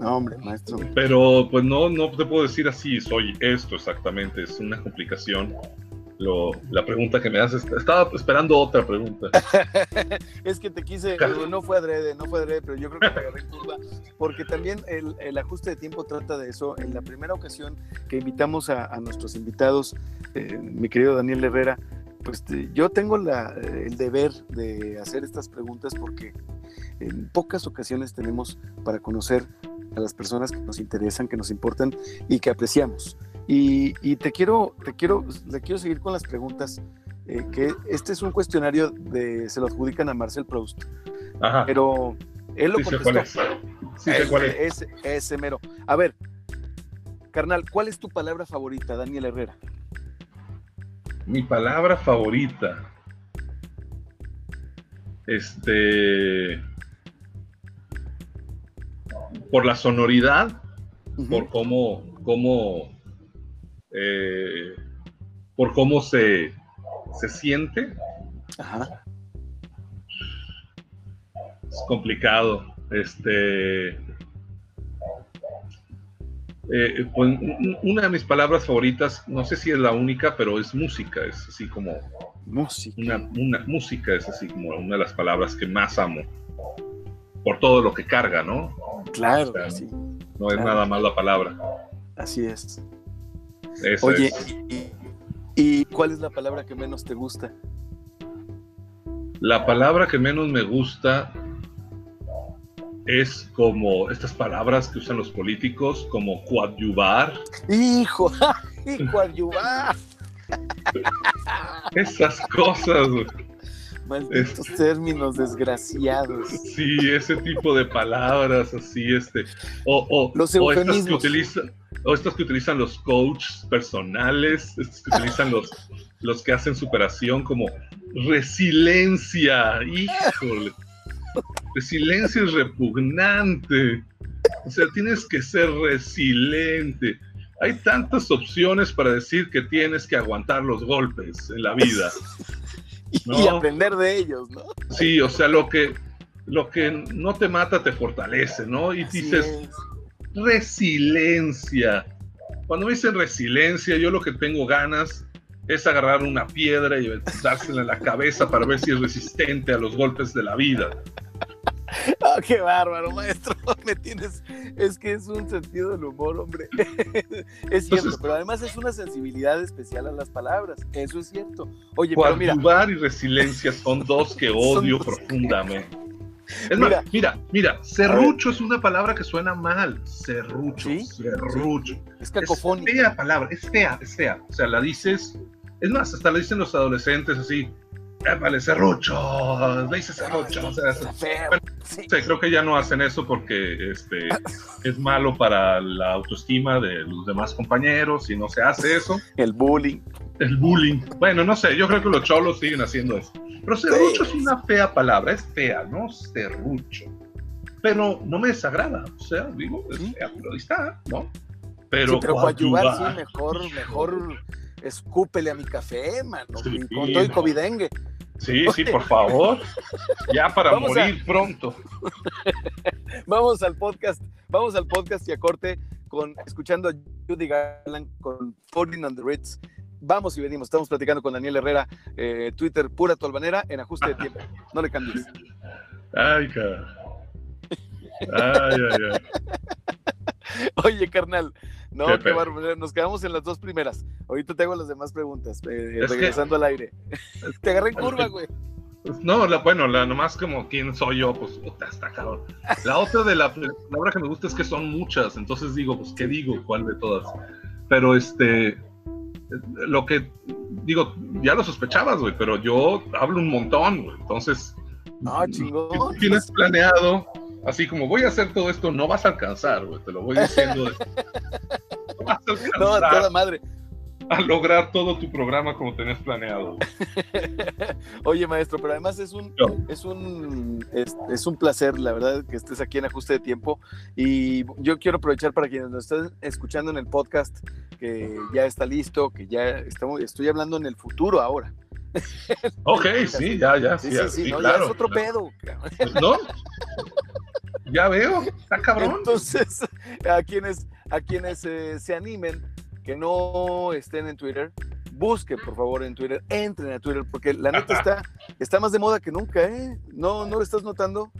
no, hombre, maestro. Pero pues no, no te puedo decir así, soy esto exactamente, es una complicación la pregunta que me haces. Estaba esperando otra pregunta. es que te quise, no fue adrede, no fue adrede, pero yo creo que te agarré curva, porque también el, ajuste de tiempo trata de eso. En la primera ocasión que invitamos a, nuestros invitados, eh, mi querido Daniel Herrera, pues yo tengo el deber de hacer estas preguntas porque en pocas ocasiones tenemos para conocer a las personas que nos interesan, que nos importan y que apreciamos. Y, te quiero, te quiero, le quiero seguir con las preguntas. Eh, que este es un cuestionario de, se lo adjudican a Marcel Proust. Ajá. Pero él lo contestó. Sí, cuál es. Ese, mero. A ver, carnal, ¿cuál es tu palabra favorita, Daniel Herrera? Mi palabra favorita. Este. Por la sonoridad, por cómo, cómo eh, por cómo se, se siente. Es complicado. Este. Eh, pues, una de mis palabras favoritas, no sé si es la única, pero es música, es así como... Música. Una, música es así como una de las palabras que más amo, por todo lo que carga, ¿no? Claro, No es nada más la palabra. Así es. Oye, y, cuál es la palabra que menos te gusta? La palabra que menos me gusta es como estas palabras que usan los políticos, como coadyuvar. Hijo, coadyuvar. Esas cosas. Malditos términos desgraciados. Sí, ese tipo de palabras así, este. O, o, los o estas que utilizan o estos que utilizan los coaches personales, estos que utilizan los, los que hacen superación como resiliencia, híjole. Resiliencia es repugnante. O sea, tienes que ser resiliente. Hay tantas opciones para decir que tienes que aguantar los golpes en la vida. Y aprender de ellos, ¿no? Sí, o sea, lo que, lo que no te mata te fortalece, ¿no? Y dices, resiliencia. Cuando me dicen resiliencia, yo lo que tengo ganas es agarrar una piedra y dársela en la cabeza para ver si es resistente a los golpes de la vida. qué bárbaro, maestro. Me tienes. Es que es un sentido del humor, hombre. es cierto, pero además es una sensibilidad especial a las palabras. Eso es cierto. Oye, pero mira. y resiliencia son dos que odio profundamente. Es mira, más, mira, mira, serrucho es una palabra que suena mal. Serrucho, serrucho. Es cacofónica. Es fea palabra, es fea, es fea. O sea, la dices. Es más, hasta la dicen los adolescentes así vale, serrucho, le dice serrucho. O sea, sí. creo que ya no hacen eso porque este, es malo para la autoestima de los demás compañeros y no se hace eso. El bullying. El bullying. Bueno, no sé, yo creo que los cholos siguen haciendo eso. Pero serrucho es una fea palabra, es fea, ¿no? Serrucho. Pero no me desagrada, o sea, digo, es fea, pero ahí está, ¿no? Pero, pero ayudar, sí, mejor, mejor escúpele a mi café, mano, con todo y covidengue. Sí, sí, por favor. Ya para morir pronto. vamos al podcast, vamos al podcast y a corte con escuchando a Judy Garland con Falling on the Ritz. Vamos y venimos, estamos platicando con Daniel Herrera, eh, Twitter pura tolvanera en ajuste de tiempo. No le cambies. Ay, cara. Ay, ay, ay. Oye, carnal, no, qué, Nos quedamos en las dos primeras. Ahorita te hago las demás preguntas, eh, regresando al aire. te agarré en curva, güey. No, la, bueno, la nomás como quién soy yo, pues puta, está cabrón. La otra de la palabra que me gusta es que son muchas, entonces digo, pues qué digo, cuál de todas. Pero este, lo que digo, ya lo sospechabas, güey, pero yo hablo un montón, güey. Entonces, no, chingón. tienes planeado así como voy a hacer todo esto, no vas a alcanzar, güey, te lo voy diciendo. no vas a alcanzar. No, toda madre. A lograr todo tu programa como tenés planeado. Oye, maestro, pero además es un, es un, es, un placer, la verdad, que estés aquí en ajuste de tiempo. Y yo quiero aprovechar para quienes nos estén escuchando en el podcast, que ya está listo, que ya estamos, estoy hablando en el futuro ahora. Ok, sí, ya, ya, sí, sí, sí, claro, ya es otro pedo. ¿No? Ya veo, está cabrón. Entonces, a quienes, a quienes eh, se animen, que no estén en Twitter, busquen por favor en Twitter, entren a Twitter, porque la neta está, está más de moda que nunca, ¿eh? ¿No, no lo estás notando?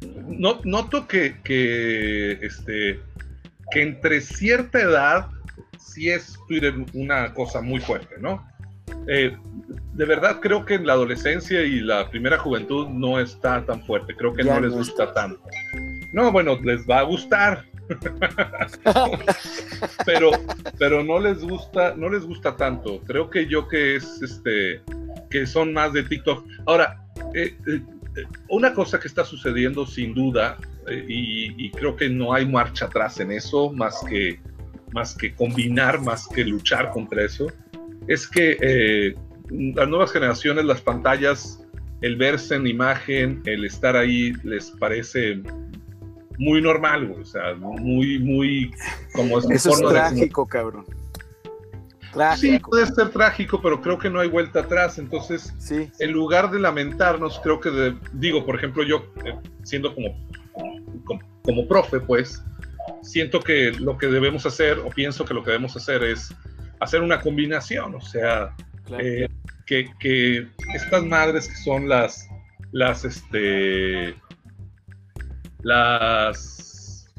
No, noto que, que, este, que entre cierta edad sí es Twitter una cosa muy fuerte, ¿no? Eh, de verdad creo que en la adolescencia y la primera juventud no está tan fuerte, creo que no les gusta tanto. No, bueno, les va a gustar. pero, pero no les gusta, no les gusta tanto. Creo que yo que es este, que son más de TikTok. Ahora, eh, eh, una cosa que está sucediendo sin duda, y, y, creo que no hay marcha atrás en eso, más que, más que combinar, más que luchar contra eso, es que eh, las nuevas generaciones, las pantallas, el verse en imagen, el estar ahí, les parece muy normal, o sea, muy, muy como es Eso es trágico, cabrón. Trágico. Sí, puede ser trágico, pero creo que no hay vuelta atrás. Entonces, en lugar de lamentarnos, creo que, digo, por ejemplo, yo, eh, siendo como, como, como, profe, pues, siento que lo que debemos hacer, o pienso que lo que debemos hacer es hacer una combinación, o sea, eh, que, estas madres que son las, las, este, las,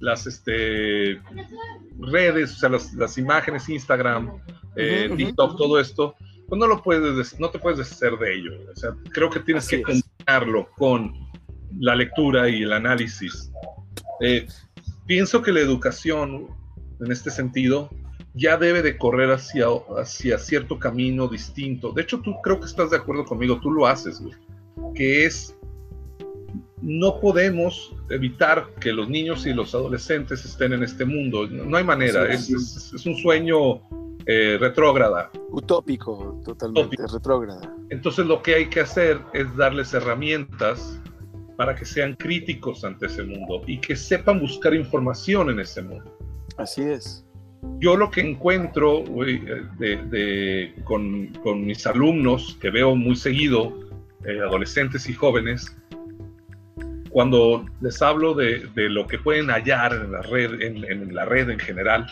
las, este, redes, o sea, las, imágenes, Instagram, eh, TikTok, todo esto, pues no lo puedes, no te puedes deshacer de ello. O sea, creo que tienes que combinarlo con la lectura y el análisis. Eh, pienso que la educación, en este sentido, ya debe de correr hacia, hacia cierto camino distinto. De hecho, tú creo que estás de acuerdo conmigo, tú lo haces, que es, no podemos evitar que los niños y los adolescentes estén en este mundo. No hay manera, es, un sueño eh, retrógrada. Utópico, totalmente, retrógrada. Entonces lo que hay que hacer es darles herramientas para que sean críticos ante ese mundo y que sepan buscar información en ese mundo. Así es yo lo que encuentro con, mis alumnos, que veo muy seguido, eh, adolescentes y jóvenes, cuando les hablo de, lo que pueden hallar en la red en, la red en general,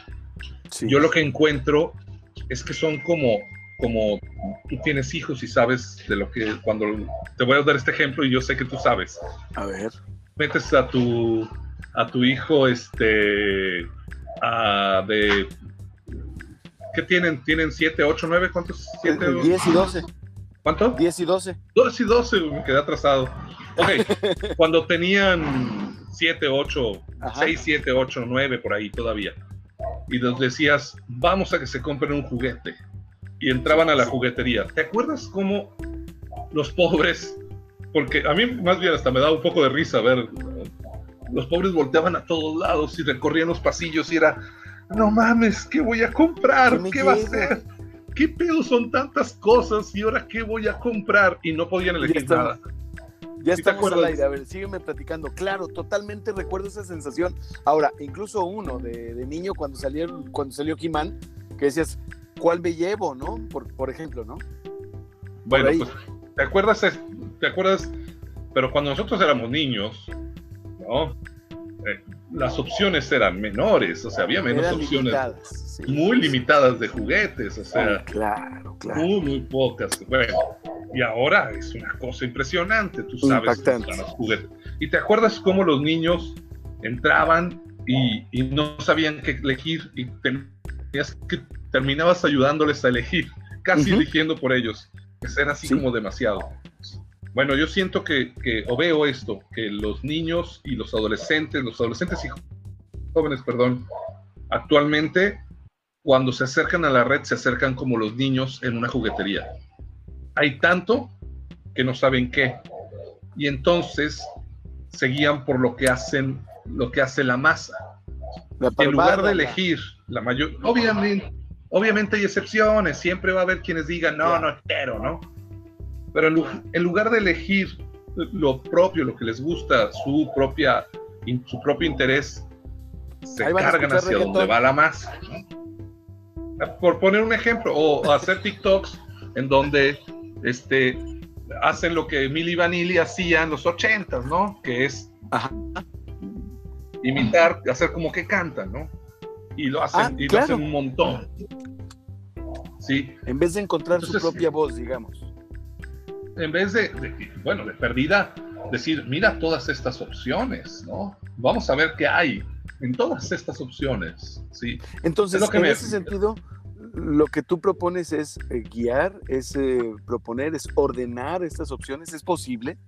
yo lo que encuentro es que son como, como tú tienes hijos y sabes de lo que, cuando te voy a dar este ejemplo y yo sé que tú sabes. A ver. metes a tu a tu hijo este de ¿qué tienen? ¿Tienen 7, 8, 9? ¿Cuántos? 7, 10 y 12. ¿Cuánto? 10 y 12. 2 y 12, me quedé atrasado. Ok, cuando tenían 7, 8, 6, 7, 8, 9 por ahí todavía. Y les decías, vamos a que se compren un juguete. Y entraban a la juguetería. ¿Te acuerdas cómo los pobres, porque a mí más bien hasta me daba un poco de risa ver, los pobres volteaban a todos lados y recorrían los pasillos y era, no mames, ¿qué voy a comprar? ¿Qué, va a ser? ¿Qué pedo son tantas cosas y ahora qué voy a comprar? Y no podían elegir nada. Ya estamos al aire, a ver, sígueme platicando. Claro, totalmente recuerdo esa sensación. Ahora, incluso uno de, niño cuando salió, cuando salió Kiman, que decías, ¿cuál me llevo, no? Por, por ejemplo, ¿no? Bueno, pues, ¿te acuerdas? ¿Te acuerdas? Pero cuando nosotros éramos niños, ¿no? Eh, las opciones eran menores, o sea, había menos opciones muy limitadas de juguetes, o sea, claro, claro. Muy, muy pocas. Bueno, y ahora es una cosa impresionante, tú sabes, los juguetes. Y te acuerdas cómo los niños entraban y, y no sabían qué elegir y tenías que terminabas ayudándoles a elegir, casi eligiendo por ellos. Que era así como demasiado. Bueno, yo siento que, o veo esto, que los niños y los adolescentes, los adolescentes y jóvenes, perdón, actualmente cuando se acercan a la red se acercan como los niños en una juguetería. Hay tanto que no saben qué. Y entonces se guían por lo que hacen, lo que hace la masa. en lugar de elegir la mayor, obviamente, obviamente hay excepciones, siempre va a haber quienes digan, no, no quiero, ¿no? Pero en lugar de elegir lo propio, lo que les gusta, su, propia, su propio interés, se cargan hacia donde va la masa. Por poner un ejemplo, o hacer TikToks en donde este, hacen lo que Milly Vanilli hacía en los ochentas, ¿no? Que es imitar, hacer como que cantan, ¿no? Y lo hacen, ah, y lo hacen un montón. Sí. En vez de encontrar su propia voz, digamos en vez de, bueno, de perdida, decir, mira todas estas opciones, ¿no? Vamos a ver qué hay en todas estas opciones, ¿sí? Entonces, en ese sentido, lo que tú propones es eh, guiar, es eh, proponer, es ordenar estas opciones, ¿es posible?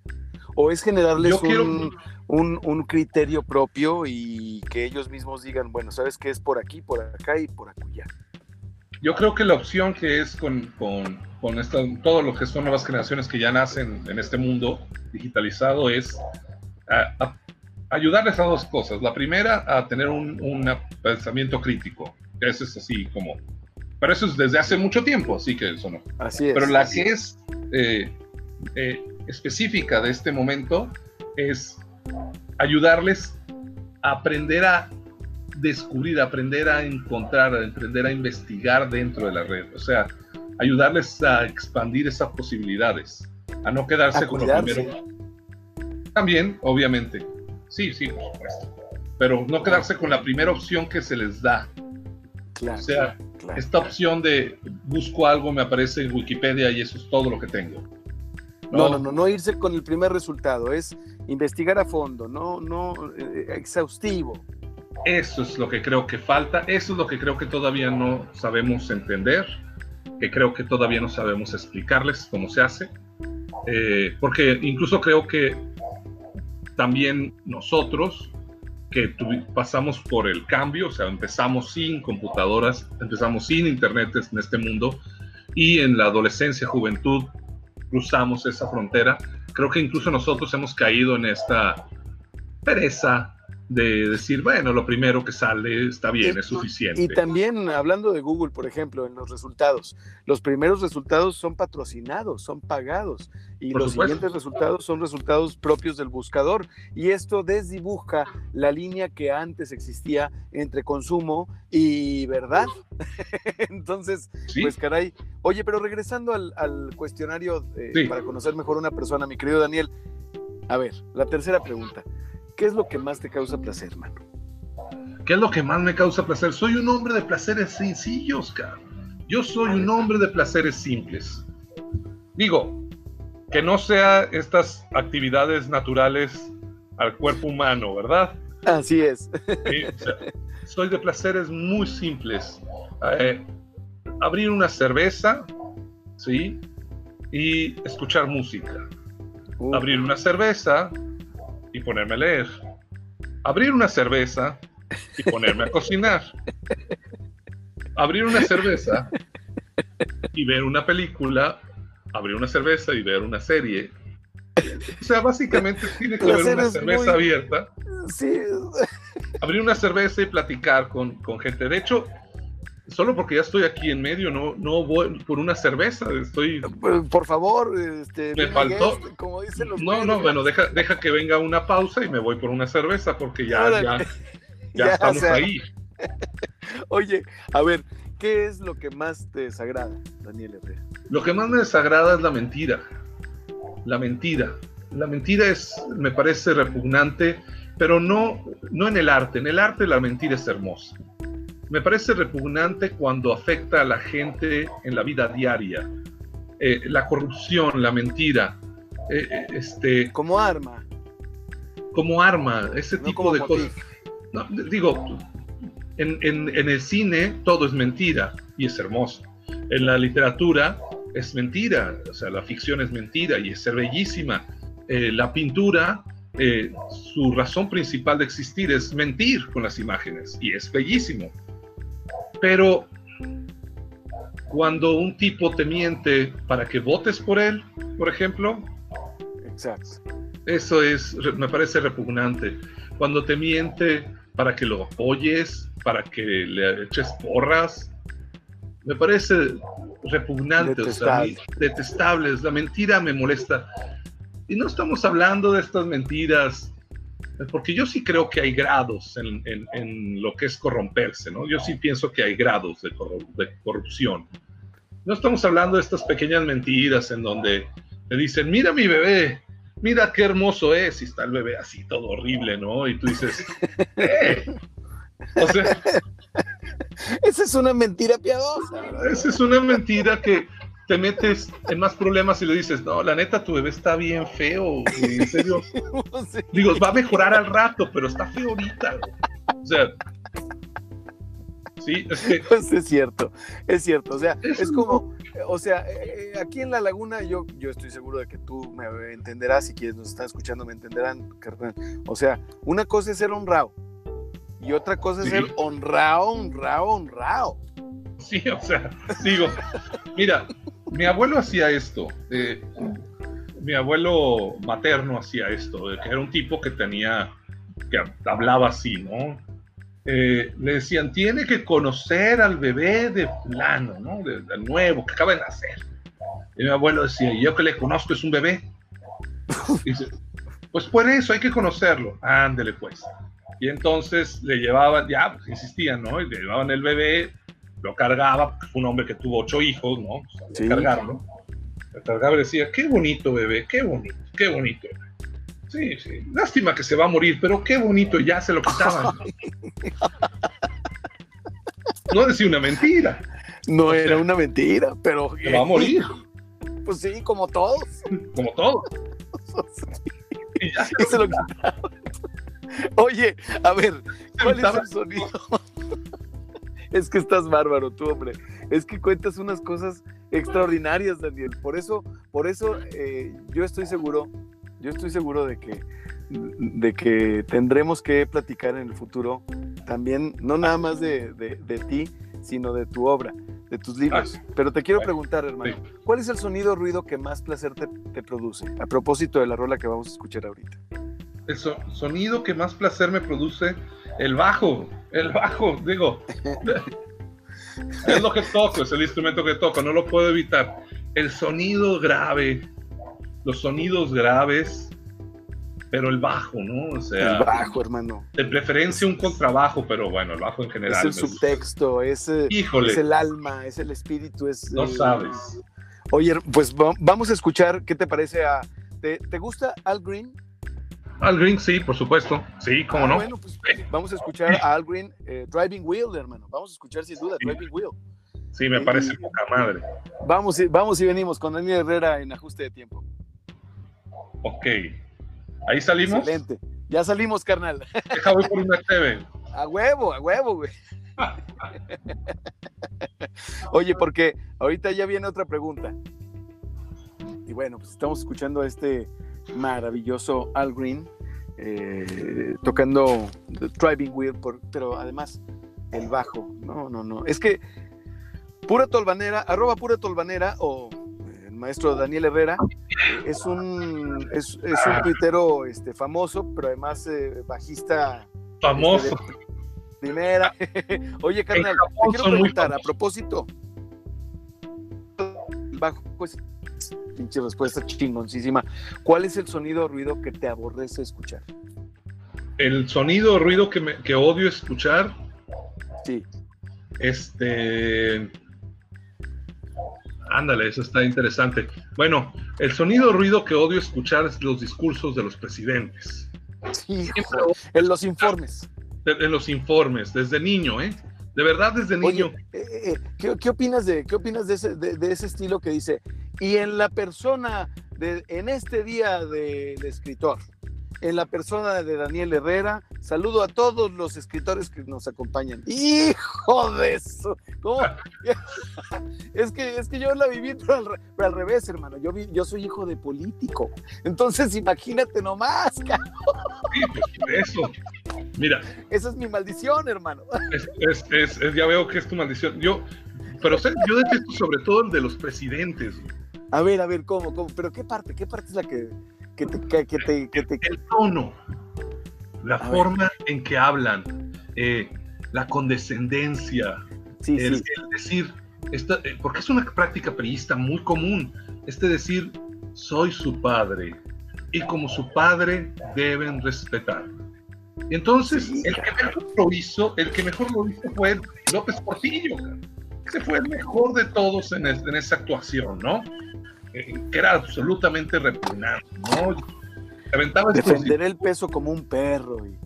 ¿O es generarles un, un, criterio propio y que ellos mismos digan, bueno, sabes que es por aquí, por acá y por acullá? Yo creo que la opción que es con, con, con esta, todo lo que son nuevas generaciones que ya nacen en este mundo digitalizado es ayudarles a dos cosas. La primera, a tener un, un, pensamiento crítico. Eso es así como... Pero eso es desde hace mucho tiempo, así que eso no. Así es. Pero la que es eh, eh, específica de este momento es ayudarles a aprender a descubrir, aprender a encontrar, aprender a investigar dentro de la red. O sea, ayudarles a expandir esas posibilidades, a no quedarse con lo primero. También, obviamente. Sí, sí, por supuesto. Pero no quedarse con la primera opción que se les da. Claro, o sea, esta opción de busco algo, me aparece en Wikipedia y eso es todo lo que tengo. No, no, no, no, irse con el primer resultado, es investigar a fondo, no, no eh, exhaustivo. Eso es lo que creo que falta, eso es lo que creo que todavía no sabemos entender, que creo que todavía no sabemos explicarles cómo se hace, eh, porque incluso creo que también nosotros que pasamos por el cambio, o sea, empezamos sin computadoras, empezamos sin internet en este mundo y en la adolescencia, juventud, cruzamos esa frontera. Creo que incluso nosotros hemos caído en esta pereza de decir, bueno, lo primero que sale está bien, es suficiente. Y también hablando de Google, por ejemplo, en los resultados, los primeros resultados son patrocinados, son pagados, y los siguientes resultados son resultados propios del buscador. Y esto desdibuja la línea que antes existía entre consumo y verdad. Entonces, pues caray. Oye, pero regresando al, cuestionario eh, para conocer mejor una persona, mi querido Daniel, a ver, la tercera pregunta. ¿Qué es lo que más te causa placer, mano? ¿Qué es lo que más me causa placer? Soy un hombre de placeres sencillos, cara. Yo soy un hombre de placeres simples. Digo, que no sea estas actividades naturales al cuerpo humano, ¿verdad? Así es. soy de placeres muy simples. Eh, abrir una cerveza, ¿sí? Y escuchar música. Abrir una cerveza y ponerme a leer. Abrir una cerveza y ponerme a cocinar. Abrir una cerveza y ver una película. Abrir una cerveza y ver una serie. O sea, básicamente tiene que haber una cerveza abierta. Sí. Abrir una cerveza y platicar con, con gente. De hecho, solo porque ya estoy aquí en medio, no, no voy por una cerveza, estoy... Por favor, este, me faltó... como dicen los no, no, bueno, deja, deja que venga una pausa y me voy por una cerveza porque ya, ya, ya, estamos ahí. Oye, a ver, ¿qué es lo que más te desagrada, Daniel Herrera? Lo que más me desagrada es la mentira. La mentira. La mentira es, me parece repugnante, pero no, no en el arte. En el arte la mentira es hermosa me parece repugnante cuando afecta a la gente en la vida diaria. Eh, la corrupción, la mentira. Eh, eh, este, como arma. Como arma, ese tipo de cosas. digo, en, en, el cine todo es mentira y es hermoso. En la literatura es mentira, o sea, la ficción es mentira y es ser bellísima. la pintura su razón principal de existir es mentir con las imágenes y es bellísimo. Pero cuando un tipo te miente para que votes por él, por ejemplo, Exacto. eso es, me parece repugnante. Cuando te miente para que lo apoyes, para que le eches porras, me parece repugnante, detestable. o sea, detestable. La mentira me molesta. Y no estamos hablando de estas mentiras porque yo sí creo que hay grados en, lo que es corromperse, ¿no? Yo sí pienso que hay grados de, corrupción. No estamos hablando de estas pequeñas mentiras en donde te dicen, mira mi bebé, mira qué hermoso es, y está el bebé así todo horrible, ¿no? Y tú dices, ¡eh! O sea, esa es una mentira piadosa. Esa es una mentira que, te metes en más problemas y le dices, no, la neta, tu bebé está bien feo, en serio. Digo, va a mejorar al rato, pero está feo ahorita. O sea, sí, es que... Pues es cierto, es cierto. O sea, es, como, o sea, eh, aquí en la laguna yo, yo estoy seguro de que tú me entenderás y quienes nos están escuchando me entenderán, O sea, una cosa es ser honrado y otra cosa es ser honrado, honrado, honrado. Sí, o sea, digo, mira, mi abuelo hacía esto. Mi abuelo materno hacía esto, que era un tipo que tenía, que hablaba así, ¿no? Eh, le decían, tiene que conocer al bebé de fulano, ¿no? Del nuevo, que acaba de nacer. Y mi abuelo decía, yo que le conozco es un bebé. dice, pues por eso hay que conocerlo. Ándele pues. Y entonces le llevaban, ya, pues insistían, ¿no? Y le llevaban el bebé lo cargaba, porque fue un hombre que tuvo ocho hijos, ¿no? Sí. Cargarlo. Lo cargaba y decía, qué bonito bebé, qué bonito, qué bonito. Sí, sí, lástima que se va a morir, pero qué bonito, ya se lo quitaban. no decía una mentira. No era una mentira, pero... Se va a morir. Pues sí, como todos. Como todos. y ya se, lo quitaban. Oye, a ver, ¿cuál es el sonido? Es que estás bárbaro tú, hombre. Es que cuentas unas cosas extraordinarias, Daniel. Por eso, por eso eh, yo estoy seguro, yo estoy seguro de que, de que tendremos que platicar en el futuro también, no nada más de, ti, sino de tu obra, de tus libros. Pero te quiero preguntar, hermano, ¿cuál es el sonido o ruido que más placer te, te, produce? A propósito de la rola que vamos a escuchar ahorita. El sonido que más placer me produce, el bajo el bajo, digo, es lo que toco, es el instrumento que toco, no lo puedo evitar. El sonido grave, los sonidos graves, pero el bajo, ¿no? O sea, el bajo, hermano. De preferencia un contrabajo, pero bueno, el bajo en general. Es el subtexto, es, eh, es el alma, es el espíritu, es... No sabes. Oye, pues vamos a escuchar, ¿qué te parece a... ¿Te, ¿te gusta Al Green? Al Green, sí, por supuesto. Sí, cómo ah, no. Bueno, pues vamos a escuchar a Al Green, eh, Driving Wheel, hermano. Vamos a escuchar sin duda Driving Wheel. Sí, me parece poca madre. Vamos, vamos y venimos con Daniel Herrera en ajuste de tiempo. Ok. Ahí salimos. Excelente. Ya salimos, carnal. Deja voy por una TV. A huevo, a huevo, güey. Oye, porque ahorita ya viene otra pregunta. Y bueno, pues estamos escuchando a este maravilloso Al Green eh, tocando The Driving Wheel, por, pero además el bajo. No, no, no. Es que Pura Tolvanera, arroba Pura Tolvanera o el maestro Daniel Herrera es un, es, es un tuitero este, famoso, pero además eh, bajista. Famoso. este, de primera. Oye, carnal, te quiero preguntar a propósito. Bajo, pues, pinche respuesta chingoncísima. ¿Cuál es el sonido o ruido que te aborrece escuchar? El sonido o ruido que, me- que odio escuchar, Sí. este. Ándale, eso está interesante. Bueno, el sonido o ruido que odio escuchar es los discursos de los presidentes. Siempre en los informes. en los informes, desde niño, ¿eh? De verdad, desde niño. Oye, eh, eh, ¿qué, qué opinas de qué opinas de ese, de, de ese estilo que dice y en la persona de en este día del escritor, en la persona de Daniel Herrera, saludo a todos los escritores que nos acompañan. Hijo de eso, ¿cómo? es que es que yo la viví pero al, pero al revés, hermano. Yo vi- yo soy hijo de político, entonces imagínate nomás, ca- Sí, pues, por eso. Mira, esa es mi maldición, hermano. es, es- ya veo que es tu maldición. Yo, pero ¿sabes? yo detesto sobre todo el de los presidentes. A ver, a ver, ¿cómo, cómo? ¿Pero qué parte? ¿Qué parte es la que, que te, que, que te, que te- El tono, la A forma en que hablan, eh, la condescendencia, Sí, el, sí. el decir, esta, eh, porque es una práctica priista muy común, este decir, soy su padre, y como su padre deben respetar. Entonces, Sí, el que mejor lo hizo, el que mejor lo hizo fue López Portillo, cara. Ese fue el mejor de todos en, es- en esa actuación, ¿no? Eh, que era absolutamente repugnante, ¿no? Se aventaba estos Defender el peso como un perro. y-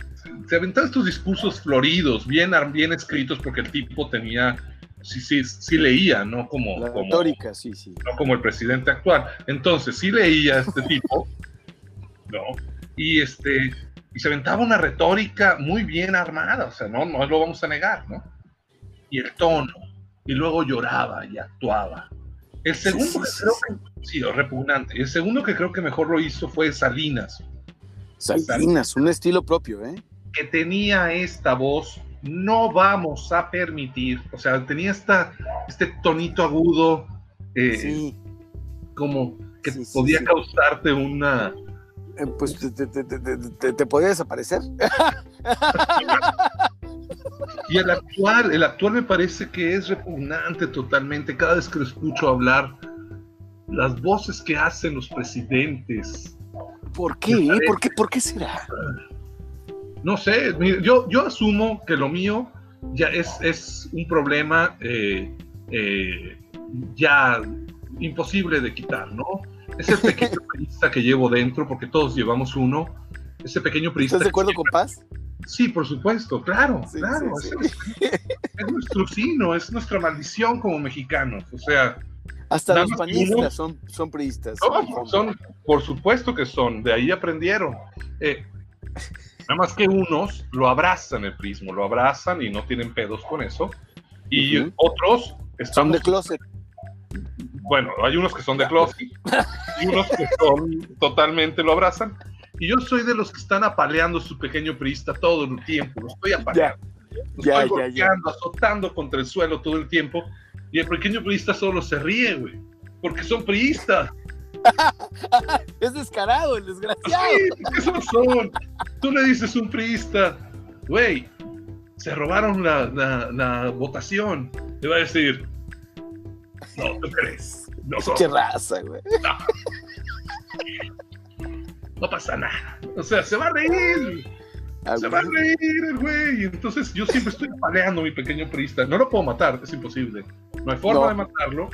se aventaba estos discursos floridos, bien, bien escritos, porque el tipo tenía, sí, sí, sí leía, no como, La como, retórica, sí, sí. no como el presidente actual. Entonces, sí leía a este tipo, ¿no? Y este, y se aventaba una retórica muy bien armada, o sea, no, no lo vamos a negar, ¿no? Y el tono, y luego lloraba y actuaba. El segundo sí, que creo que, sí, repugnante, el segundo que creo que mejor lo hizo fue Salinas. Salinas, un estilo propio, ¿eh? que tenía esta voz, no vamos a permitir, o sea, tenía esta, este tonito agudo, eh, Sí. como que podía causarte una... Eh, Pues te, te, te, te, te- te podía desaparecer. Y el actual, el actual me parece que es repugnante totalmente, cada vez que lo escucho hablar, las voces que hacen los presidentes, ¿Por qué? ¿Por qué, ¿Por qué será? no sé, yo, yo asumo que lo mío ya es, es un problema eh, eh, ya imposible de quitar, ¿no? Ese pequeño priista que llevo dentro, porque todos llevamos uno, ese pequeño priista. ¿Estás de acuerdo con Paz? Sí, por supuesto, claro, Sí, claro. sí, Es, es nuestro sino, es nuestra maldición como mexicanos. O sea, Hasta los panistas uno- son, son priistas. no, son, por supuesto que son, de ahí aprendieron. Eh, nada más que unos lo abrazan el prismo, lo abrazan y no tienen pedos con eso. Y otros Son estamos, de closet. bueno, hay unos que son de closet y unos que son totalmente lo abrazan. Y yo soy de los que están apaleando su pequeño priista todo el tiempo, lo estoy apaleando. Lo Ya, estoy ya, ya. golpeando, azotando contra el suelo todo el tiempo. Y el pequeño priista solo se ríe, güey. Porque son priistas. Es descarado el desgraciado. Sí, porque esos son. Tú le dices un priista, güey, se robaron la, la- la votación. Le va a decir, no, ¿tú crees? No, son- Qué raza, güey. no pasa nada. O sea, se va a reír. Ah, Se va a reír el güey. Entonces yo siempre estoy paleando a mi pequeño priista. No lo puedo matar, es imposible. No hay forma No. de matarlo.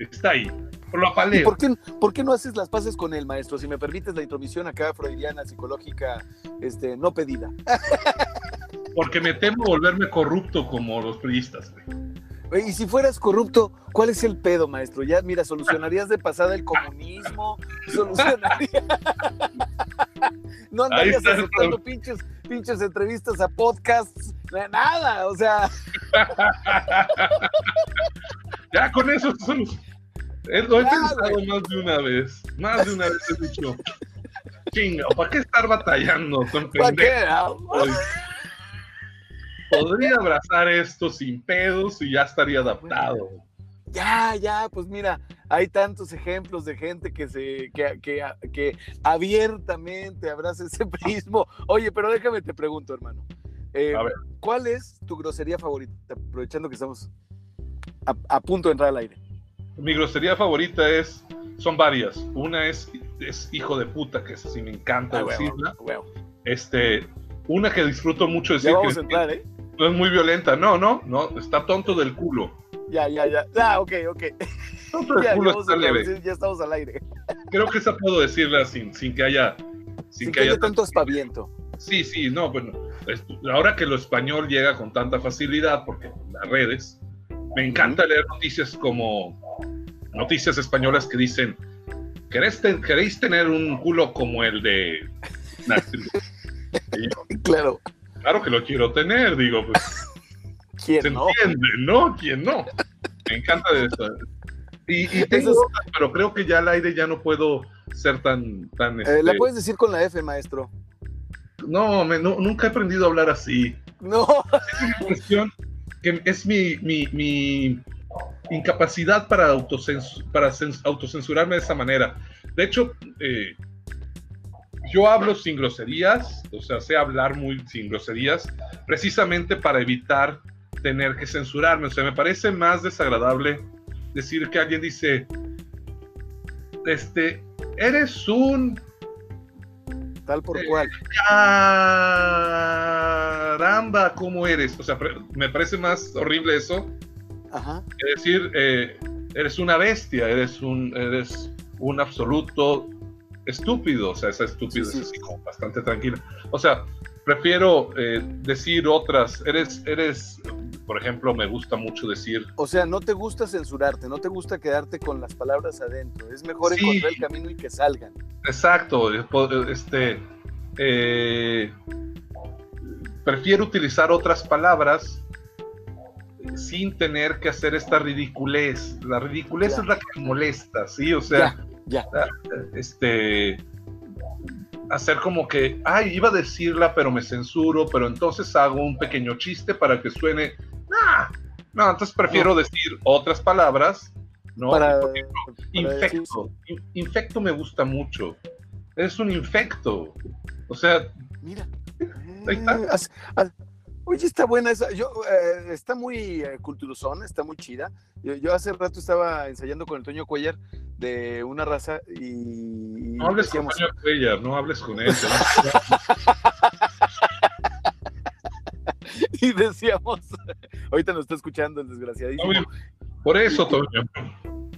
Está ahí. Lo ¿Y apaleo. por qué, por qué no haces las paces con él, maestro? Si me permites la intromisión acá freudiana, psicológica, este, no pedida. Porque me temo volverme corrupto como los priistas, güey. Y si fueras corrupto, ¿cuál es el pedo, maestro? Ya, mira, solucionarías de pasada el comunismo, solucionarías. no andarías aceptando pinches, pinches entrevistas a podcasts, nada, o sea. ya con eso son lo he pensado más de una vez. Más de una vez he dicho. Chinga, ¿para qué estar batallando con Podría abrazar esto sin pedos y ya estaría adaptado. Ya, ya, pues mira, hay tantos ejemplos de gente que se, que, que, que abiertamente abraza ese prismo. Oye, pero déjame te pregunto, hermano. Eh, ¿Cuál es tu grosería favorita? Aprovechando que estamos a punto de entrar al aire mi grosería favorita es, son varias. Una es, es hijo de puta, que es así, me encanta ah, decirla. Este, una que disfruto mucho decir vamos a entrar, ¿eh? No es muy violenta, no, no, no, está tonto del culo. Ya, ya, ya. Ah, ok, ok. Tonto del culo está leve. ya estamos al aire. Creo que esa puedo decirla sin, sin que haya. Sin, que, haya tanto espaviento. Sí, sí, no, bueno, ahora que lo español llega con tanta facilidad, porque las redes, me encanta leer noticias como noticias españolas que dicen, ¿queréis, tener un culo como el de... claro. Claro que lo quiero tener, digo, pues... ¿Quién se no? entiende, ¿no? ¿Quién no? Me encanta eso. Y, tengo pero creo que ya al aire ya no puedo ser tan... tan eh, la este puedes decir con la F, maestro. No, me, nunca he aprendido a hablar así. No. Es una cuestión que es mi, mi, mi incapacidad para, para autocensurarme de esa manera. De hecho, eh, yo hablo sin groserías, o sea, sé hablar muy sin groserías, precisamente para evitar tener que censurarme. O sea, me parece más desagradable decir que alguien dice, este, eres un... Tal por eh, cual. Caramba, ¿cómo eres? O sea, me parece más horrible eso es decir, eh, eres una bestia, eres un, eres un absoluto estúpido, o sea, esa estupidez es así como bastante tranquila. O sea, prefiero eh, decir otras, eres, eres, por ejemplo, me gusta mucho decir... O sea, no te gusta censurarte, no te gusta quedarte con las palabras adentro, es mejor encontrar el camino y que salgan. Exacto, eh, este... prefiero utilizar otras palabras sin tener que hacer esta ridiculez. La ridiculez es la que molesta, ¿sí? O sea, ya, este hacer como que, ay, iba a decirla, pero me censuro, pero entonces hago un pequeño chiste para que suene, nah, no, entonces prefiero decir otras palabras, ¿no? Para, infecto, infecto me gusta mucho, es un infecto, o sea, mira, ahí está. Oye, está buena esa. Yo, eh, está muy eh, culturosón, está muy chida. Yo, hace rato estaba ensayando con el Toño Cuellar de una raza y. No hables con Toño Cuellar, no hables con él. y decíamos, ahorita nos está escuchando el desgraciadísimo. por eso, Toño.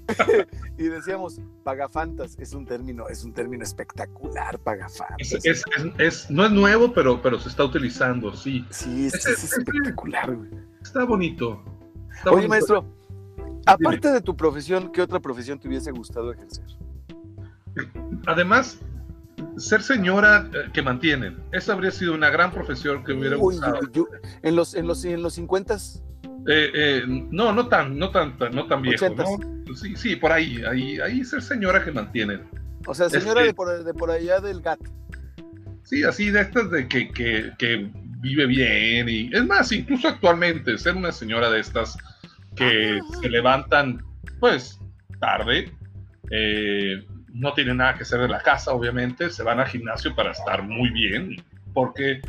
y decíamos, pagafantas es un término, es un término espectacular, pagafantas. Es, no es nuevo, pero, pero se está utilizando, sí. Sí, es, espectacular, Está bonito. Oye, maestro, aparte de tu profesión, ¿qué otra profesión te hubiese gustado ejercer? Además, ser señora eh, que mantienen. Esa habría sido una gran profesión que hubiera gustado. en los en los en los 50 eh, eh, no, no tan, no tan, no tan viejo. Sí, sí, por ahí, ahí, ahí ser señora que mantienen. O sea, señora este de, por, allá del GAT. Sí, así de estas de que, que, vive bien y es más, incluso actualmente ser una señora de estas que ah. se levantan, pues, tarde, eh, no tienen nada que hacer de la casa, obviamente, se van al gimnasio para estar muy bien, porque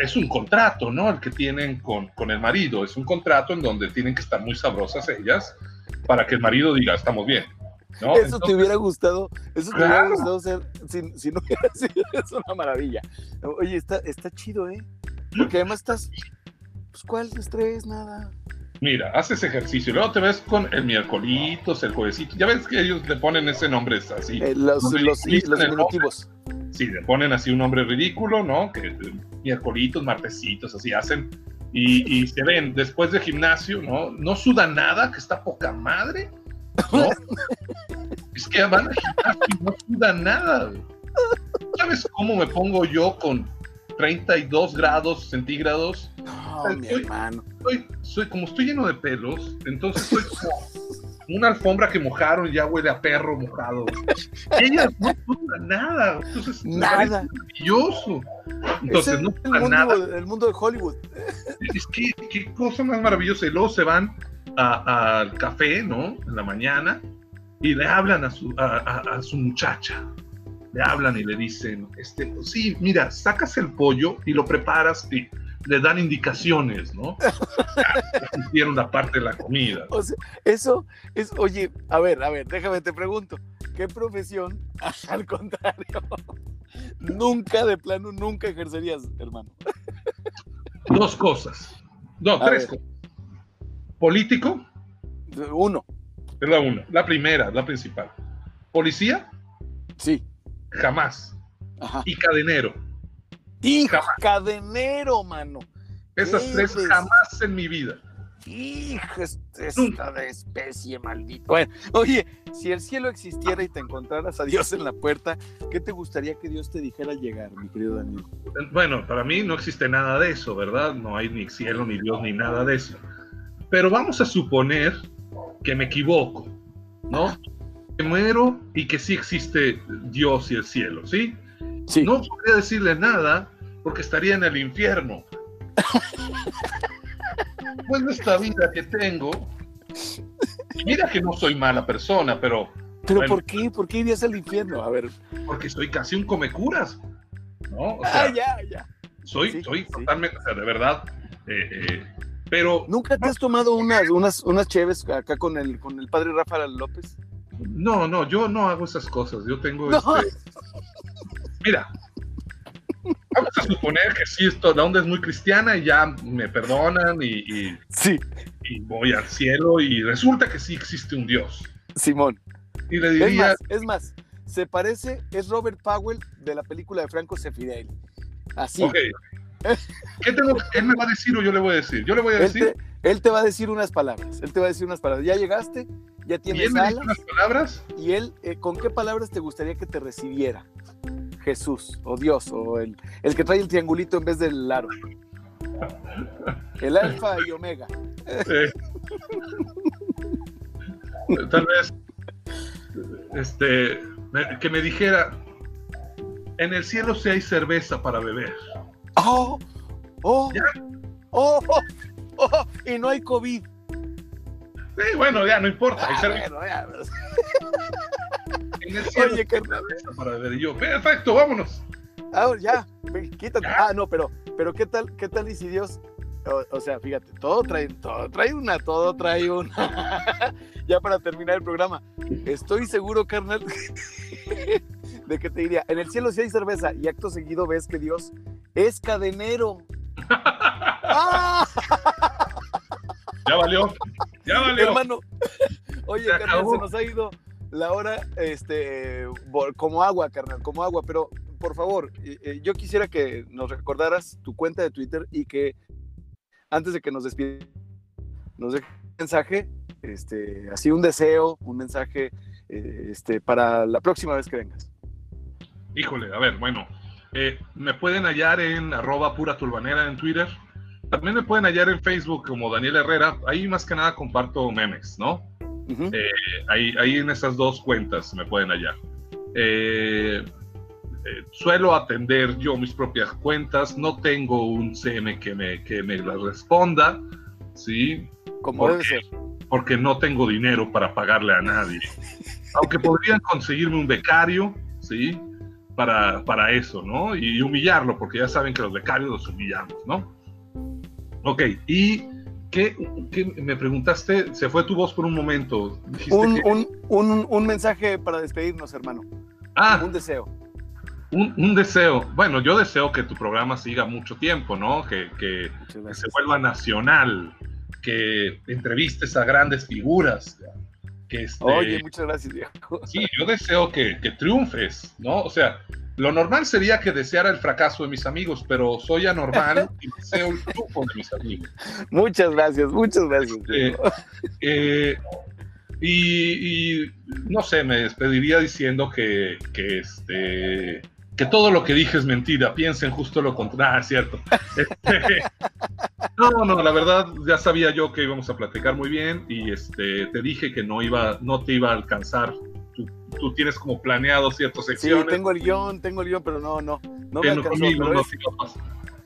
es un contrato, ¿no? El que tienen con, con, el marido. Es un contrato en donde tienen que estar muy sabrosas ellas para que el marido diga, estamos bien. ¿no? Eso te hubiera gustado, eso te hubiera gustado ser, si, si, no hubiera sido, es una maravilla. Oye, está, está chido, ¿eh? Porque además estás, pues, ¿cuál estrés? Nada. Mira, haces ejercicio, luego te ves con el miércolitos, el juevesito, ya ves que ellos le ponen ese nombre así. Eh, los, los, los, los Sí, le ponen así un nombre ridículo, ¿no? Que miércolitos, martesitos, así hacen. Y, se ven después de gimnasio, ¿no? No suda nada, que está poca madre. ¿no? es que van al gimnasio y no suda nada. ¿Sabes cómo me pongo yo con 32 grados centígrados? No, mi Soy- hermano. Soy, soy, como estoy lleno de pelos, entonces soy como una alfombra que mojaron y ya huele a perro mojado. Ellas no sudan nada, entonces Nada. maravilloso. Entonces no es el sudan nada. mundo, el mundo de Hollywood. Es que qué cosa más maravillosa. Y luego se van al café, ¿no? En la mañana y le hablan a su, a, a- a su muchacha. Le hablan y le dicen, este, sí, mira, sacas el pollo y lo preparas y le dan indicaciones, ¿no? Hicieron la parte de la comida. O sea, eso es, oye, a ver, a ver, déjame te pregunto, ¿qué profesión, al contrario, nunca de plano, nunca ejercerías, hermano? Dos cosas. No, A tres ver. cosas. Político, Uno, es la una. La primera, la principal. Policía, sí, jamás. ajá. Y cadenero. Hijo, Jamás. cadenero, mano. Esas ¿Qué tres eres? jamás en mi vida. Es- Nunca. esta de especie maldita. Bueno, oye, si el cielo existiera y te encontraras a Dios en la puerta, ¿qué te gustaría que Dios te dijera al llegar, mi querido Daniel? Bueno, para mí no existe nada de eso, ¿verdad? No hay ni cielo, ni Dios, ni nada de eso. Pero vamos a suponer que me equivoco, ¿no? Que muero y que sí existe Dios y el cielo, ¿sí? Sí. No podría decirle nada porque estaría en el infierno. Pues esta vida que tengo, mira que no soy mala persona, pero ¿Pero bueno. por qué? ¿Por qué irías al infierno? A ver. porque soy casi un comecuras, ¿no? O sea, Ah, ya, ya. soy, sí, soy sí. totalmente, o sea, de verdad, eh, eh, pero ¿Nunca te has tomado unas, unas, unas cheves acá con el, con el padre Rafael López? no, no, yo no hago esas cosas, yo tengo No. este, mira, vamos a suponer que sí, esto, la onda es muy cristiana y ya me perdonan y, y- Sí, y voy al cielo y resulta que sí existe un Dios. Simón. Y le Es diría, más, es más, se parece, es Robert Powell de la película de Franco Sefirelli. Así. ok, ¿qué tengo, él me va a decir o yo le voy a decir? Yo le voy a Él decir, te, él te va a decir unas palabras. Él te va a decir unas palabras. Ya llegaste, ya y tienes él me dice alas. unas palabras, Y él, eh, ¿con qué palabras te gustaría que te recibiera? Jesús, o Dios, o el, el que trae el triangulito en vez del aro. El alfa y omega. eh, tal vez, este, que me dijera, en el cielo sí hay cerveza para beber. ¡Oh! ¡Oh! ¡Oh! ¡Oh! ¡Oh! Y no hay COVID. Sí, bueno, ya no importa, hay Ah, cerveza. bueno, ya. Oye, carnal. para. Y yo, perfecto, vámonos. Ah, ya, quítate. Ya. Ah, no, pero, pero ¿qué tal, qué tal y si Dios, o, o sea, fíjate, todo trae, todo trae una, todo trae una. ya para terminar el programa, estoy seguro, carnal, de que te diría, en el cielo sí hay cerveza y acto seguido ves que Dios es cadenero. ¡Ah! Ya valió, ya valió. Hermano, oye, carnal, se nos ha ido la hora, este, como agua, carnal, como agua, pero por favor, yo quisiera que nos recordaras tu cuenta de Twitter y que antes de que nos despidas, nos dejes un mensaje, este, así un deseo, un mensaje, eh, este, para la próxima vez que vengas. Híjole, a ver, bueno, eh, me pueden hallar en arroba pura turbanera en Twitter. También me pueden hallar en Facebook como Daniel Herrera. Ahí más que nada comparto memes, ¿no? Ujú. Eh, ahí, ahí en esas dos cuentas me pueden hallar. Eh, eh, suelo atender yo mis propias cuentas, no tengo un CM que me, que me las responda, ¿sí? Como ¿por debe ser. Porque no tengo dinero para pagarle a nadie. Aunque podrían conseguirme un becario, ¿sí? Para, para eso, ¿no? Y humillarlo, porque ya saben que los becarios los humillamos, ¿no? Ok, y ¿qué, qué me preguntaste? Se fue tu voz por un momento. Un, que- un, un, un mensaje para despedirnos, hermano. ah, Un deseo. un, deseo. Bueno, yo deseo que tu programa siga mucho tiempo, ¿no? Que, que, se vuelva nacional, que entrevistes a grandes figuras. Que este, Oye, muchas gracias, viejo. sí, yo deseo que, que triunfes, ¿no? O sea, lo normal sería que deseara el fracaso de mis amigos, pero soy anormal y deseo el triunfo de mis amigos. Muchas gracias, muchas gracias. Eh, viejo. Eh, y, y, no sé, me despediría diciendo que, que, este, que todo lo que dije es mentira, piensen justo lo contrario, ah, es cierto. Este, no, no, la verdad ya sabía yo que íbamos a platicar muy bien y este, te dije que no iba, no te iba a alcanzar. Tú, tienes como planeado ciertas secciones. Sí, tengo el guion, tengo el guion, pero no, no, no me alcanzó. no,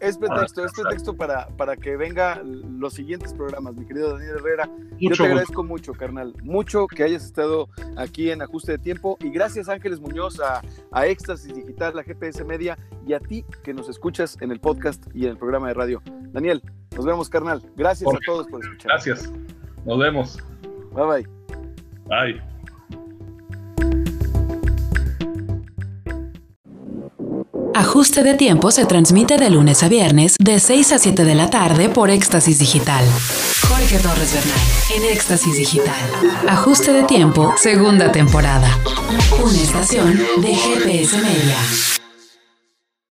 es pretexto, es pretexto para, para que venga los siguientes programas, mi querido Daniel Herrera. Yo te agradezco mucho, carnal. Mucho que hayas estado aquí en Ajuste de Tiempo. Y gracias, Ángeles Muñoz, a, a Éxtasis Digital, a GPS Media y a ti que nos escuchas en el podcast y en el programa de radio. Daniel, nos vemos, carnal. Gracias a todos por escuchar. Gracias. Nos vemos. Bye bye. Bye. Ajuste de tiempo se transmite de lunes a viernes de 6 a 7 de la tarde por Éxtasis Digital. Jorge Torres Bernal en Éxtasis Digital. Ajuste de tiempo, segunda temporada. Una estación de GPS Media.